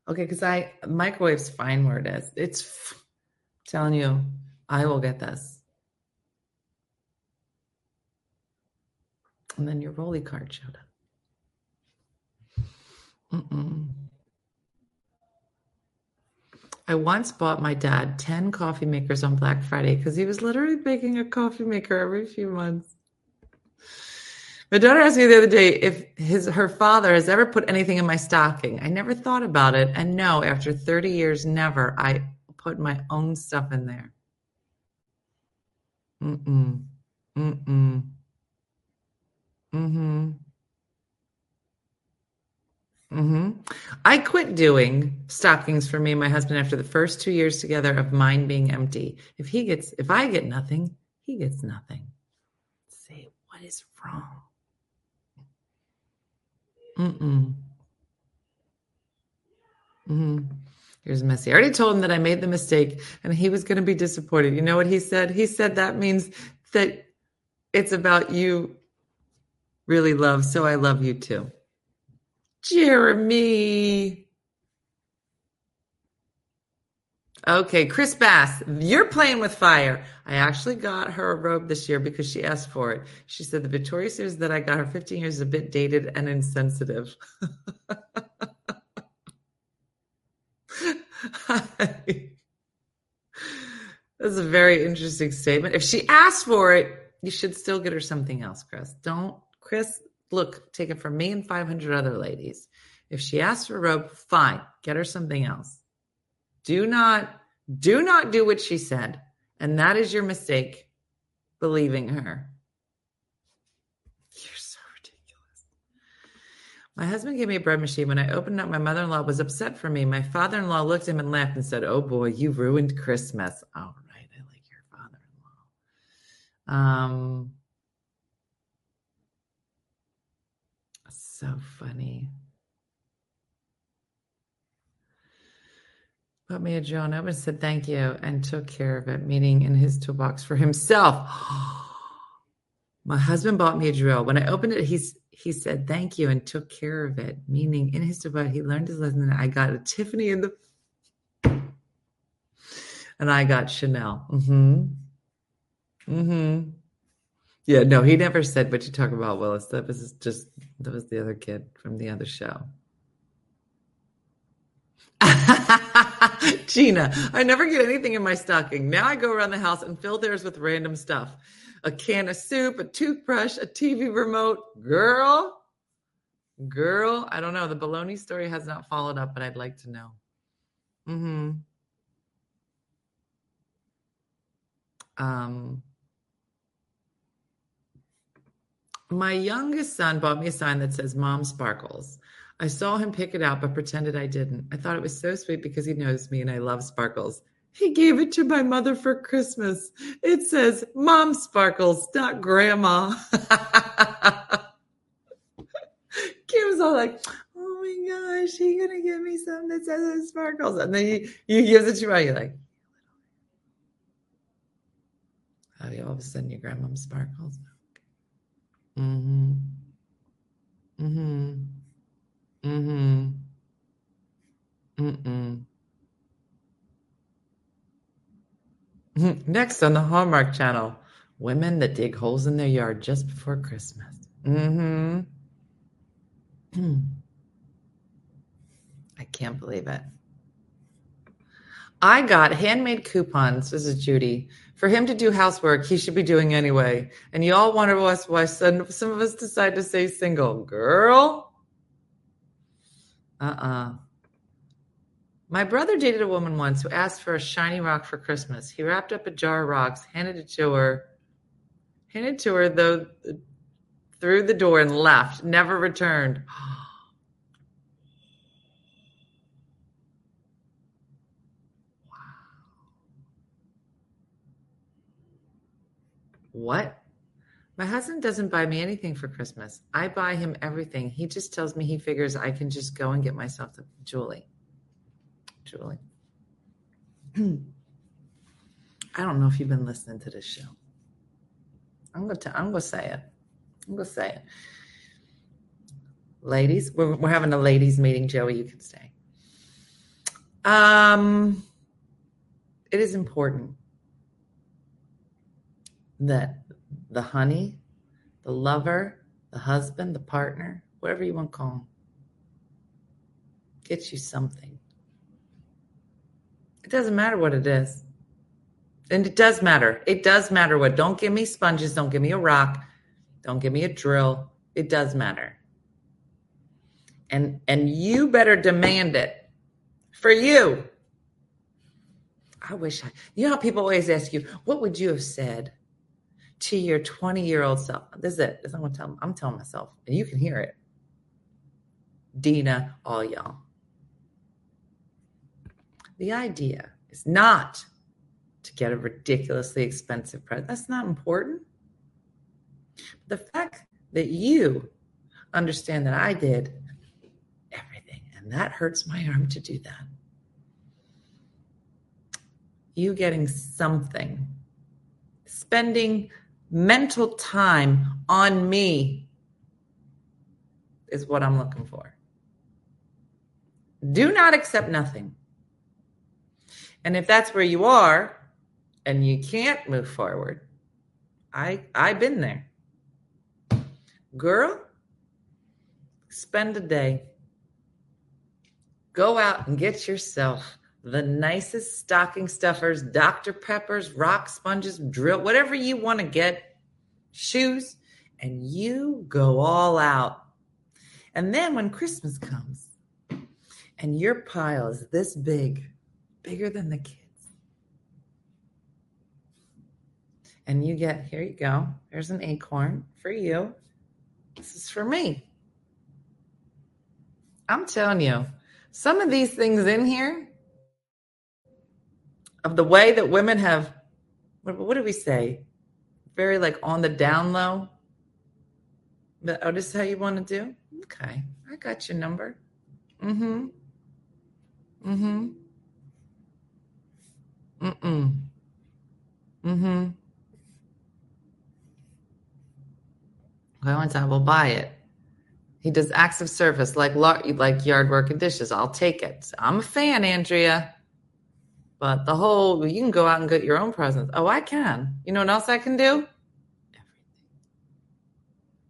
Okay, because I, microwave's fine where it is. It's f- telling you, I will get this. And then your rolly card showed up. Mm-mm. I once bought my dad 10 coffee makers on Black Friday because he was literally making a coffee maker every few months. My daughter asked me the other day if his her father has ever put anything in my stocking. I never thought about it, and no, after 30 years, never. I put my own stuff in there. Mm-mm. Mm-mm. Mm-hmm. Mm-hmm. I quit doing stockings for me and my husband after the first two years together of mine being empty. If he gets, if I get nothing, he gets nothing. Say, what is wrong? Mm-mm. Mm-hmm. Here's Missy. I already told him that I made the mistake and he was going to be disappointed. You know what he said? He said that means that it's about you really love, so I love you too. Jeremy. Okay, Chris Bass, you're playing with fire. I actually got her a robe this year because she asked for it. She said the Victoria's Secret that I got her 15 years is a bit dated and insensitive. That's a very interesting statement. If she asked for it, you should still get her something else, Chris. Don't, Chris, look, take it from me and 500 other ladies. If she asks for a robe, fine, get her something else. Do not, do not do what she said. And that is your mistake, believing her. You're so ridiculous. My husband gave me a bread machine. When I opened up, my mother in law was upset for me. My father in law looked at him and laughed and said, Oh boy, you ruined Christmas. All right, I like your father in law. Um, so funny. Bought me a Joan Owen said thank you and took care of it, meaning in his toolbox for himself. My husband bought me a drill. When I opened it, he's he said thank you and took care of it, meaning in his toolbox. He learned his lesson. And I got a Tiffany in the and I got Chanel. Mm-hmm. Mm-hmm. Yeah, no, he never said what you talk about, Willis. That was just that was the other kid from the other show. Gina, I never get anything in my stocking. Now I go around the house and fill theirs with random stuff. A can of soup, a toothbrush, a TV remote. Girl, girl, I don't know. The baloney story has not followed up, but I'd like to know. Mm-hmm. Um, my youngest son bought me a sign that says Mom Sparkles. I saw him pick it out, but pretended I didn't. I thought it was so sweet because he knows me and I love sparkles. He gave it to my mother for Christmas. It says Mom Sparkles, not Grandma. Kim's all like, oh my gosh, he gonna give me something that says sparkles. And then he, he gives it to her. You're like, oh, all of a sudden your grandma sparkles. Mm-hmm. Mm-hmm. Mm-hmm. Mm-mm. Next on the Hallmark Channel, women that dig holes in their yard just before Christmas. Mm-hmm. I can't believe it. I got handmade coupons. This is Judy. For him to do housework, he should be doing anyway. And you all wonder why some, some of us decide to stay single. Girl. Uh-uh. My brother dated a woman once who asked for a shiny rock for Christmas. He wrapped up a jar of rocks, handed it to her, handed to her though through the door and left, never returned. Wow. What? My husband doesn't buy me anything for Christmas. I buy him everything. He just tells me he figures I can just go and get myself the Julie. Julie. I don't know if you've been listening to this show. I'm gonna I'm gonna say it. I'm gonna say it. Ladies, we're, we're having a ladies meeting. Joey, you can stay. Um, it is important that the honey, the lover, the husband, the partner, whatever you want to call him, gets you something. It doesn't matter what it is. And it does matter. It does matter what. Don't give me sponges. Don't give me a rock. Don't give me a drill. It does matter. And and you better demand it for you. I wish I you know how people always ask you, what would you have said to your 20 year old self. This is it. This I'm gonna tell I'm telling myself, and you can hear it. Deena, all y'all. The idea is not to get a ridiculously expensive present. That's not important. The fact that you understand that I did everything, and that hurts my arm to do that. You getting something, spending mental time on me is what I'm looking for. Do not accept nothing. And if that's where you are and you can't move forward, I I've been there. Girl, spend a day. Go out and get yourself the nicest stocking stuffers, Dr. Peppers, rock sponges, drill, whatever you want to get, shoes, and you go all out. And then when Christmas comes and your pile is this big, bigger than the kids, and you get, here you go, there's an acorn for you. This is for me. I'm telling you, some of these things in here of the way that women have what, what do we say? Very like on the down low. But oh this is how you want to do? Okay i got your number. Mm-hmm. Mm-hmm mm-mm mm-hmm okay one time we'll buy it he does acts of service like like yard work and dishes i'll take it i'm a fan andrea but the whole, you can go out and get your own presents. Oh, I can. You know what else I can do?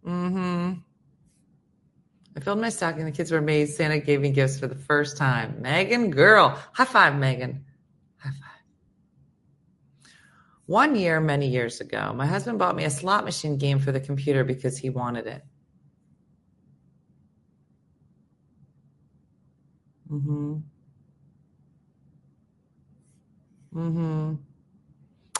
Everything. Mm-hmm. I filled my stocking. The kids were amazed. Santa gave me gifts for the first time. Megan, girl. High five, Megan. High five. One year, many years ago, my husband bought me a slot machine game for the computer because he wanted it. Mm-hmm. Mm-hmm.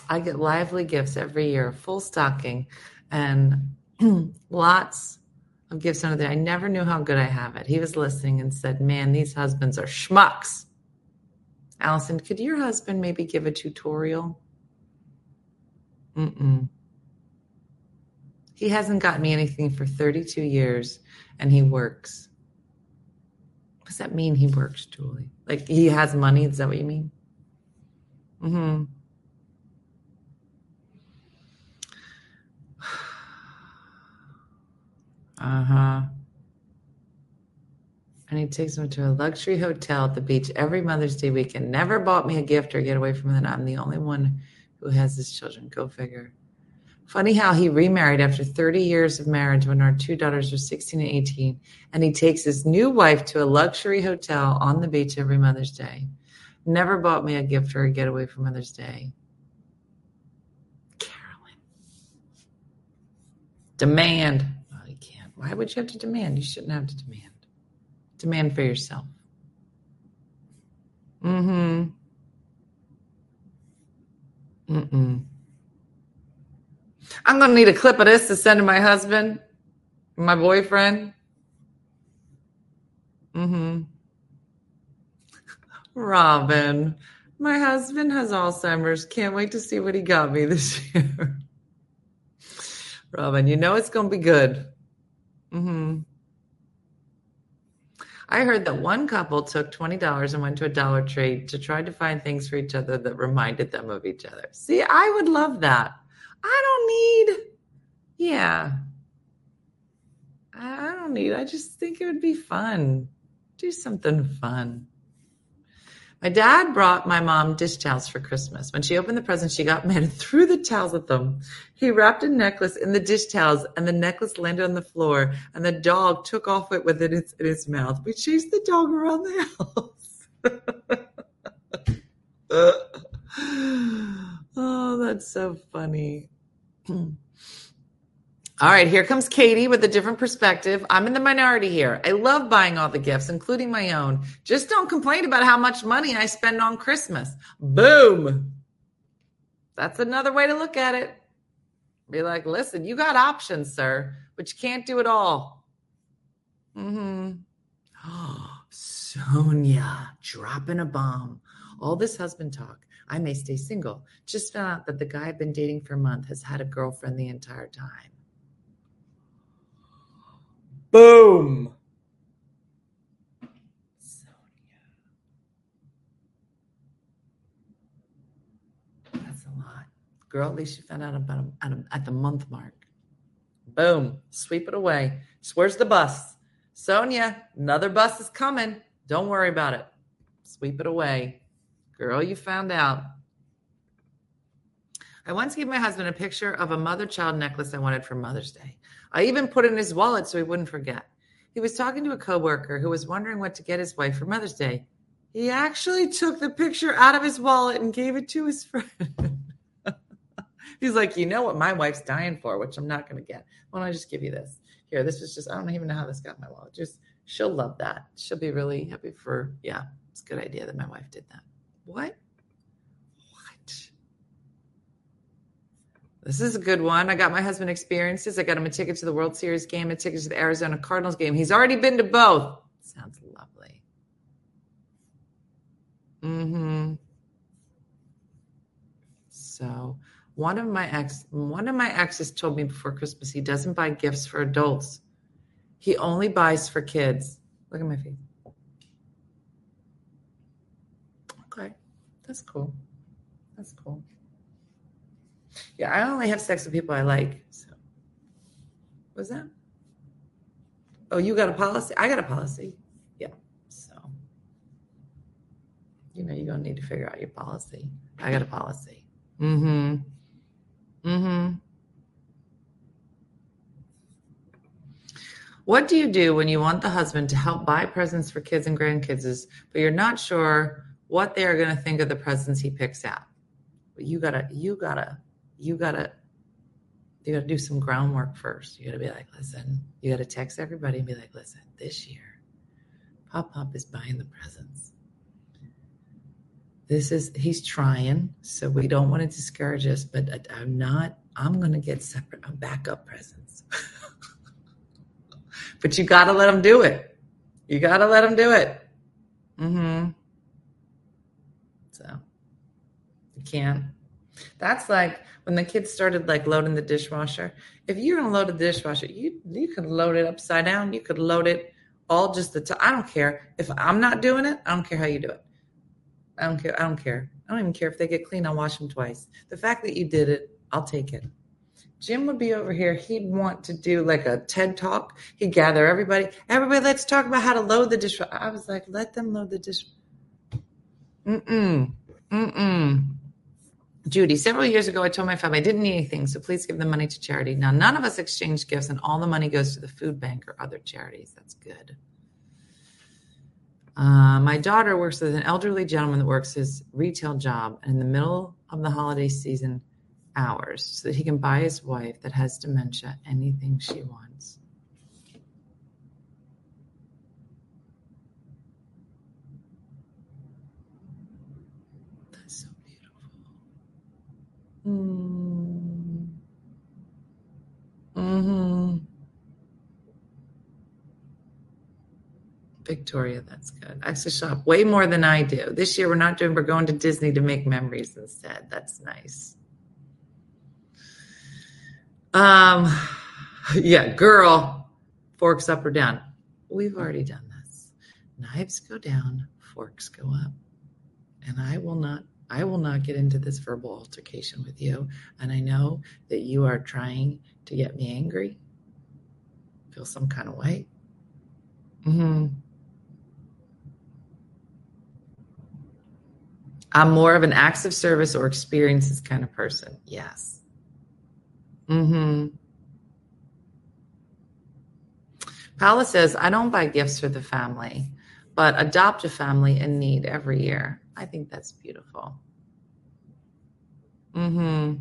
I get lively gifts every year, full stocking, and lots of gifts under there. I never knew how good I have it. He was listening and said, Man, these husbands are schmucks. Allison, could your husband maybe give a tutorial? Mm-mm. He hasn't got me anything for 32 years and he works. What does that mean he works, Julie? Like he has money? Is that what you mean? Mm-hmm. Uh-huh. And he takes me to a luxury hotel at the beach every Mother's Day weekend. Never bought me a gift or get away from it. I'm the only one who has his children. Go figure. Funny how he remarried after 30 years of marriage when our two daughters were 16 and 18, and he takes his new wife to a luxury hotel on the beach every Mother's Day. Never bought me a gift or a getaway for Mother's Day. Carolyn. Demand. Oh, you can't. Why would you have to demand? You shouldn't have to demand. Demand for yourself. Mm-hmm. Mm-mm. I'm gonna need a clip of this to send to my husband, my boyfriend. Mm-hmm. Robin, my husband has Alzheimer's. Can't wait to see what he got me this year. Robin, you know it's gonna be good. Mm-hmm. I heard that one couple took $20 and went to a Dollar Tree to try to find things for each other that reminded them of each other. See, I would love that. I don't need, yeah. I don't need, I just think it would be fun. Do something fun. My dad brought my mom dish towels for Christmas. When she opened the present, she got mad and threw the towels at them. He wrapped a necklace in the dish towels, and the necklace landed on the floor, and the dog took off it with it in its mouth. We chased the dog around the house. oh, that's so funny. All right, here comes Katie with a different perspective. I'm in the minority here. I love buying all the gifts, including my own. Just don't complain about how much money I spend on Christmas. Boom. That's another way to look at it. Be like, listen, you got options, sir, but you can't do it all. Mm-hmm. Oh, Sonia dropping a bomb. All this husband talk. I may stay single. Just found out that the guy I've been dating for a month has had a girlfriend the entire time. Boom. That's a lot. Girl, at least you found out about at, at the month mark. Boom. Sweep it away. So where's the bus? Sonia, another bus is coming. Don't worry about it. Sweep it away. Girl, you found out. I once gave my husband a picture of a mother child necklace I wanted for Mother's Day. I even put it in his wallet so he wouldn't forget. He was talking to a coworker who was wondering what to get his wife for Mother's Day. He actually took the picture out of his wallet and gave it to his friend. He's like, you know what my wife's dying for, which I'm not going to get. Why don't I just give you this? Here, this is just, I don't even know how this got in my wallet. Just, she'll love that. She'll be really happy for, yeah, it's a good idea that my wife did that. What? This is a good one. I got my husband experiences. I got him a ticket to the World Series game, a ticket to the Arizona Cardinals game. He's already been to both. Sounds lovely. Mm-hmm. So one of my ex one of my exes told me before Christmas he doesn't buy gifts for adults. He only buys for kids. Look at my feet. Okay. That's cool. That's cool. Yeah, I only have sex with people I like. So, what's that? Oh, you got a policy? I got a policy. Yeah. So, you know, you're gonna need to figure out your policy. I got a policy. Mm-hmm. Mm-hmm. What do you do when you want the husband to help buy presents for kids and grandkids, but you're not sure what they are going to think of the presents he picks out? But you gotta, you gotta you gotta you gotta do some groundwork first. You gotta be like, listen, you gotta text everybody and be like, listen, this year, Pop Pop is buying the presents. This is he's trying, so we don't want to discourage us, but I, I'm not, I'm gonna get separate uh, backup presents. but you gotta let him do it. You gotta let him do it. Mm-hmm. So you can't. That's like when the kids started like loading the dishwasher, if you're gonna load a dishwasher, you you could load it upside down. You could load it all just the time. I don't care if I'm not doing it. I don't care how you do it. I don't care. I don't care. I don't even care if they get clean. I'll wash them twice. The fact that you did it, I'll take it. Jim would be over here. He'd want to do like a TED talk. He'd gather everybody. Everybody, let's talk about how to load the dishwasher. I was like, let them load the dish. Mm mm. Mm mm. Judy, several years ago, I told my family I didn't need anything, so please give the money to charity. Now, none of us exchange gifts, and all the money goes to the food bank or other charities. That's good. Uh, my daughter works with an elderly gentleman that works his retail job in the middle of the holiday season hours so that he can buy his wife that has dementia anything she wants. That's so beautiful. Mm. hmm Victoria, that's good. I actually shop way more than I do. This year we're not doing, we're going to Disney to make memories instead. That's nice. Um, yeah, girl, forks up or down. We've already done this. Knives go down, forks go up. And I will not I will not get into this verbal altercation with you. And I know that you are trying to get me angry. Feel some kind of way. Mm-hmm. I'm more of an acts of service or experiences kind of person. Yes. Mm-hmm. Paula says, I don't buy gifts for the family, but adopt a family in need every year. I think that's beautiful. Mm-hmm.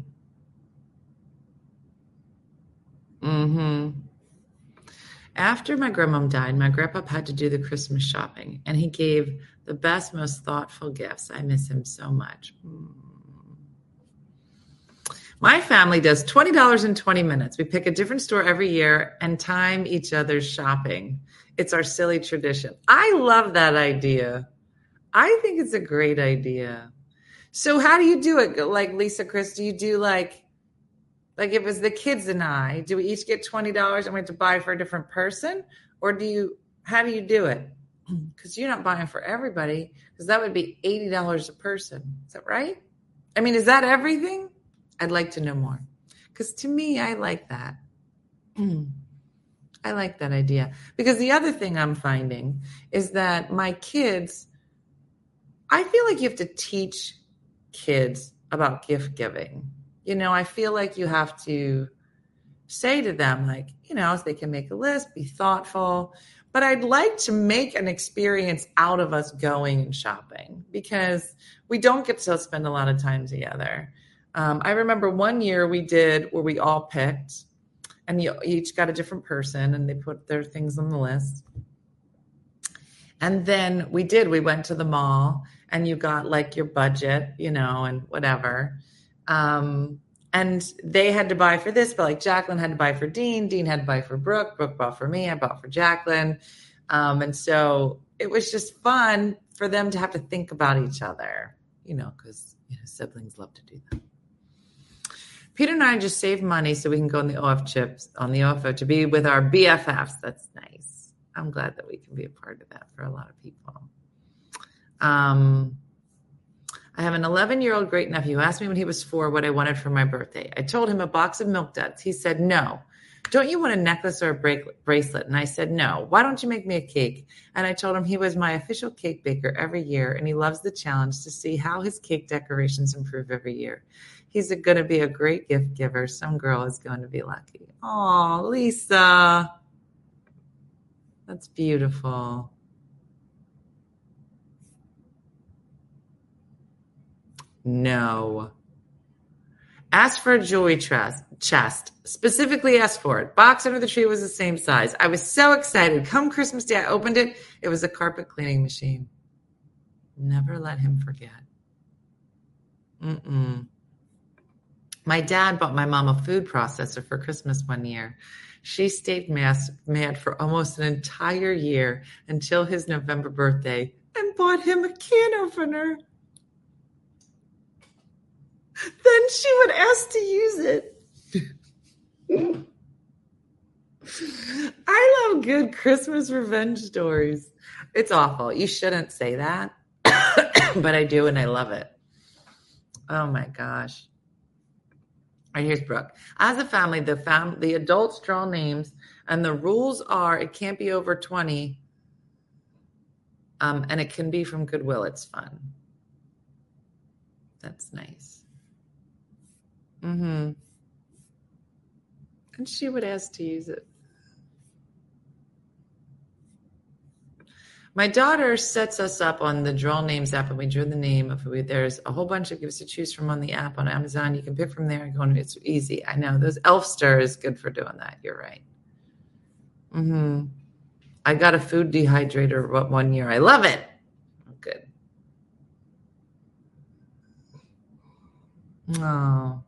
Mm-hmm. After my grandmom died, my grandpa had to do the Christmas shopping, and he gave the best, most thoughtful gifts. I miss him so much. Mm. My family does $20 in 20 minutes. We pick a different store every year and time each other's shopping. It's our silly tradition. I love that idea. I think it's a great idea. So how do you do it? Like Lisa Chris, do you do like like if it's the kids and I, do we each get twenty dollars and we have to buy for a different person? Or do you how do you do it? Because you're not buying for everybody, because that would be eighty dollars a person. Is that right? I mean, is that everything? I'd like to know more. Because to me, I like that. I like that idea. Because the other thing I'm finding is that my kids, I feel like you have to teach kids about gift giving. You know, I feel like you have to say to them, like, you know, so they can make a list, be thoughtful. But I'd like to make an experience out of us going and shopping because we don't get to spend a lot of time together. Um, I remember one year we did where we all picked, and you each got a different person, and they put their things on the list. And then we did. We went to the mall, and you got like your budget, you know, and whatever. Um, and they had to buy for this, but like Jacqueline had to buy for Dean, Dean had to buy for Brooke, Brooke bought for me, I bought for Jacqueline. Um, and so it was just fun for them to have to think about each other, you know, because you know, siblings love to do that. Peter and I just saved money so we can go on the OF chips on the OFO to be with our BFFs. That's nice. I'm glad that we can be a part of that for a lot of people. Um, I have an 11 year old great nephew who asked me when he was four what I wanted for my birthday. I told him a box of milk duds. He said, No. Don't you want a necklace or a bracelet? And I said, No. Why don't you make me a cake? And I told him he was my official cake baker every year and he loves the challenge to see how his cake decorations improve every year. He's going to be a great gift giver. Some girl is going to be lucky. Oh, Lisa. That's beautiful. No. Ask for a jewelry chest, chest. Specifically asked for it. Box under the tree was the same size. I was so excited. Come Christmas Day, I opened it. It was a carpet cleaning machine. Never let him forget. Mm-mm. My dad bought my mom a food processor for Christmas one year. She stayed mad for almost an entire year until his November birthday and bought him a can opener. Then she would ask to use it. I love good Christmas revenge stories. It's awful. You shouldn't say that, but I do and I love it. Oh my gosh. Here's Brooke. As a family, the fam- the adults draw names, and the rules are it can't be over 20, um, and it can be from Goodwill. It's fun. That's nice. Mm-hmm. And she would ask to use it. My daughter sets us up on the draw names app, and we drew the name of who. There's a whole bunch of gifts to choose from on the app on Amazon. You can pick from there and go. It's easy. I know those Elfster is good for doing that. You're right. Hmm. I got a food dehydrator what one year. I love it. Good. Oh.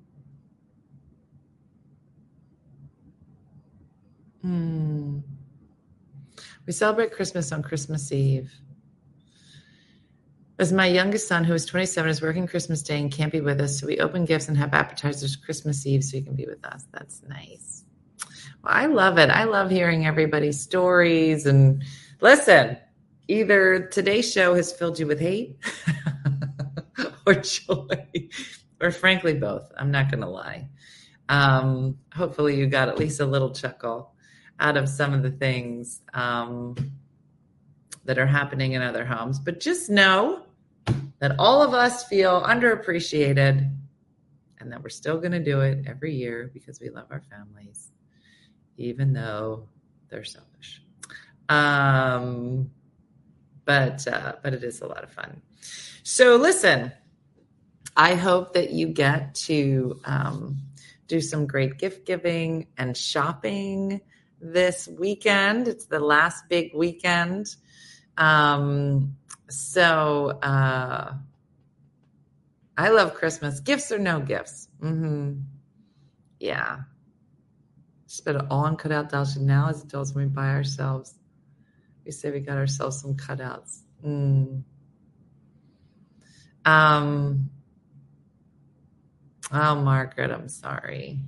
Hmm. We celebrate Christmas on Christmas Eve. As my youngest son, who is 27, is working Christmas Day and can't be with us, so we open gifts and have appetizers Christmas Eve so he can be with us. That's nice. Well, I love it. I love hearing everybody's stories. And listen, either today's show has filled you with hate or joy, or frankly, both. I'm not going to lie. Um, hopefully, you got at least a little chuckle out of some of the things um, that are happening in other homes. But just know that all of us feel underappreciated and that we're still going to do it every year because we love our families, even though they're selfish. Um, but uh, but it is a lot of fun. So listen, I hope that you get to um, do some great gift giving and shopping this weekend. It's the last big weekend. Um, so uh, I love Christmas. Gifts or no gifts? Mm-hmm. Yeah. Just it all on cutout dolls. Now, as adults, when we buy ourselves, we say we got ourselves some cutouts. Mm. Um. Oh, Margaret, I'm sorry.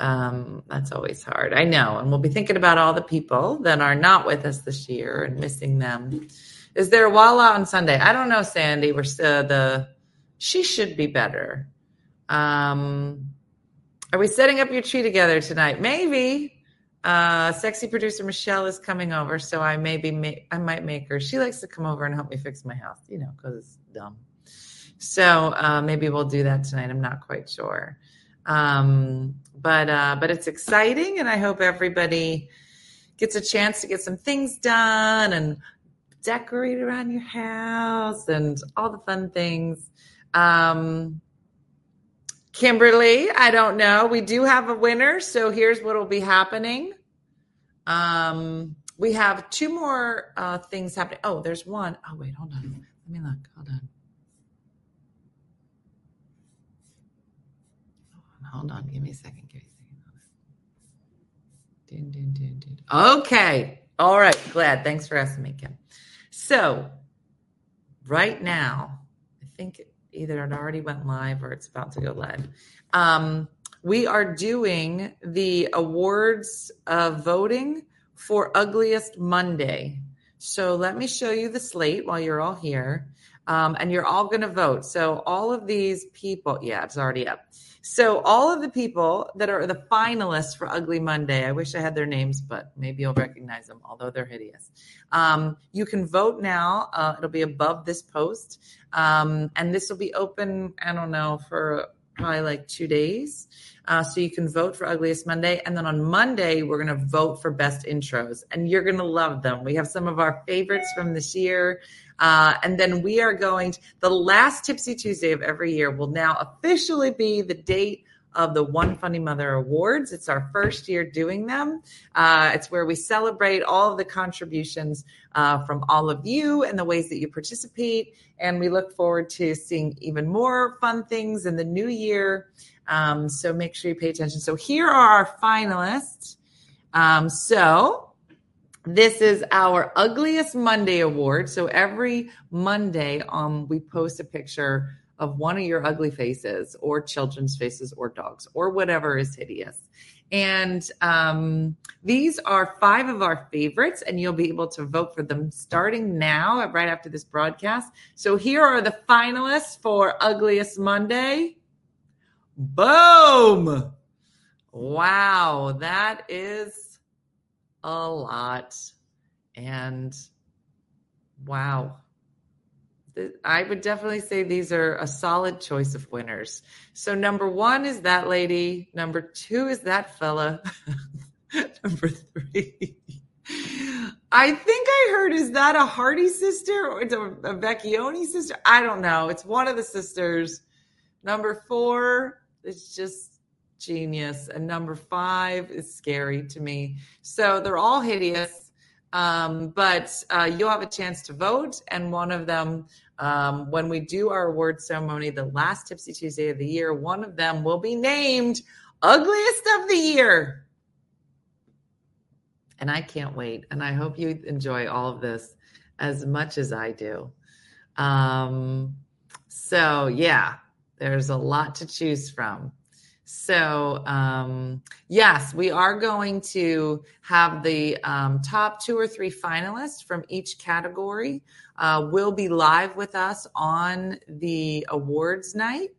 Um, that's always hard. I know. And we'll be thinking about all the people that are not with us this year and missing them. Is there a Walla on Sunday? I don't know, Sandy. We're still the, she should be better. Um, are we setting up your tree together tonight? Maybe. Uh, sexy producer Michelle is coming over, so I maybe may, I might make her. She likes to come over and help me fix my house, you know, because it's dumb. So uh, maybe we'll do that tonight. I'm not quite sure. Um, but uh, but it's exciting, and I hope everybody gets a chance to get some things done and decorate around your house and all the fun things. Um, Kimberly, I don't know. We do have a winner, so here's what will be happening. Um, we have two more uh, things happening. Oh, there's one. Oh, wait, hold on. Let me look. Hold on. Hold on. Give me a second. Give me a second. Dun, dun, dun, dun. Okay. All right. Glad. Thanks for asking me, Kim. So, right now, I think either it already went live or it's about to go live. Um, we are doing the awards uh, voting for Ugliest Monday. So, let me show you the slate while you're all here. Um, and you're all going to vote. So, all of these people, yeah, it's already up. So all of the people that are the finalists for Ugly Monday, I wish I had their names, but maybe you'll recognize them, although they're hideous. Um, you can vote now. Uh, it'll be above this post, um, and this will be open. I don't know for probably like two days. Uh, so you can vote for Ugliest Monday. And then on Monday, we're going to vote for best intros. And you're going to love them. We have some of our favorites from this year. Uh, and then we are going to, the last Tipsy Tuesday of every year will now officially be the date of the One Funny Mother Awards. It's our first year doing them. Uh, it's where we celebrate all of the contributions uh, from all of you and the ways that you participate. And we look forward to seeing even more fun things in the new year. Um, so make sure you pay attention. So here are our finalists. Um, so this is our ugliest Monday award. So every Monday, um, we post a picture of one of your ugly faces, or children's faces, or dogs, or whatever is hideous. And um, these are five of our favorites, and you'll be able to vote for them starting now, right after this broadcast. So here are the finalists for Ugliest Monday. Boom! Wow, that is a lot. And wow, I would definitely say these are a solid choice of winners. So number one is that lady. Number two is that fella. number three. I think I heard is that a Hardy sister or it's a, a Vecchione sister? I don't know. It's one of the sisters. Number four is just genius, and number five is scary to me. So they're all hideous, um, but uh, you'll have a chance to vote, and one of them. Um, when we do our award ceremony, the last Tipsy Tuesday of the year, one of them will be named Ugliest of the Year and I can't wait. And I hope you enjoy all of this as much as I do. Um, so, yeah, there's a lot to choose from. So, um, yes, we are going to have the um, top two or three finalists from each category uh, will be live with us on the awards night.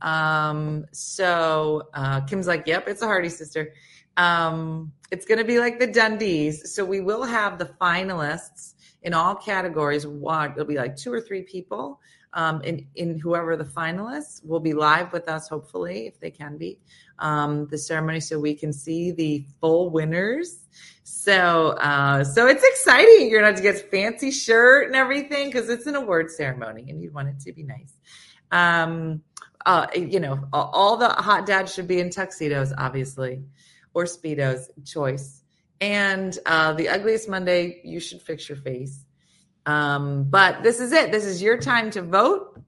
Um, so, uh, Kim's like, yep, it's a Hardy sister. Um, it's going to be like the Dundies. So we will have the finalists in all categories. One, it'll be like two or three people. Um, in, in whoever the finalists will be live with us, hopefully, if they can be, um, the ceremony so we can see the full winners. So, uh, so it's exciting. You're to have to get fancy shirt and everything because it's an award ceremony and you want it to be nice. Um, uh, you know, all the hot dads should be in tuxedos, obviously or Speedos choice. And uh, the ugliest Monday, you should fix your face. Um, but this is it. This is your time to vote.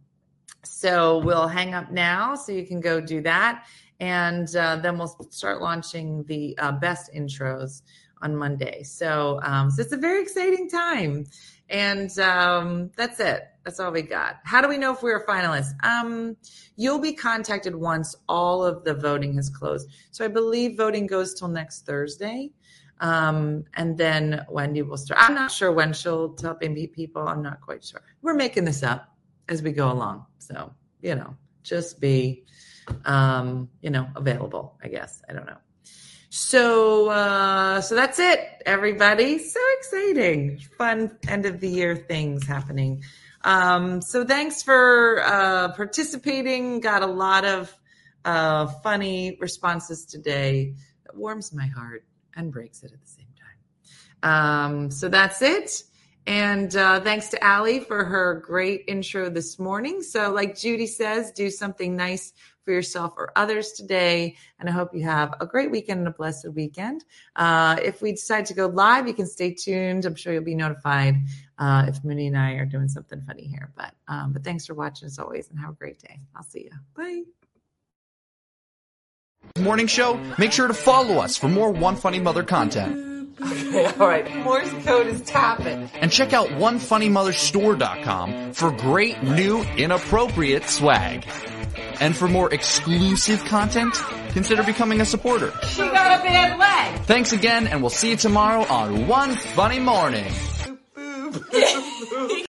So we'll hang up now so you can go do that. And uh, then we'll start launching the uh, best intros on Monday. So, um, so it's a very exciting time. And um, that's it. That's all we got. How do we know if we're a finalist? Um, you'll be contacted once all of the voting has closed. So I believe voting goes till next Thursday. Um, and then Wendy will start. I'm not sure when she'll tell people. I'm not quite sure. We're making this up as we go along. So, you know, just be, um, you know, available, I guess. I don't know. So, uh, so that's it, everybody. So exciting, fun end of the year things happening. Um, so thanks for uh, participating. Got a lot of uh, funny responses today. That warms my heart and breaks it at the same time. Um, so that's it. And uh, thanks to Allie for her great intro this morning. So, like Judy says, do something nice for yourself or others today. And I hope you have a great weekend and a blessed weekend. Uh, if we decide to go live, you can stay tuned. I'm sure you'll be notified uh, if Mooney and I are doing something funny here. But um, but thanks for watching as always, and have a great day. I'll see you. Bye. Morning show. Make sure to follow us for more One Funny Mother content. Okay, all right. Morse code is tapping. And check out OneFunnyMotherStore.com for great new inappropriate swag. And for more exclusive content, consider becoming a supporter. She got a bad leg. Thanks again, and we'll see you tomorrow on One Funny Morning.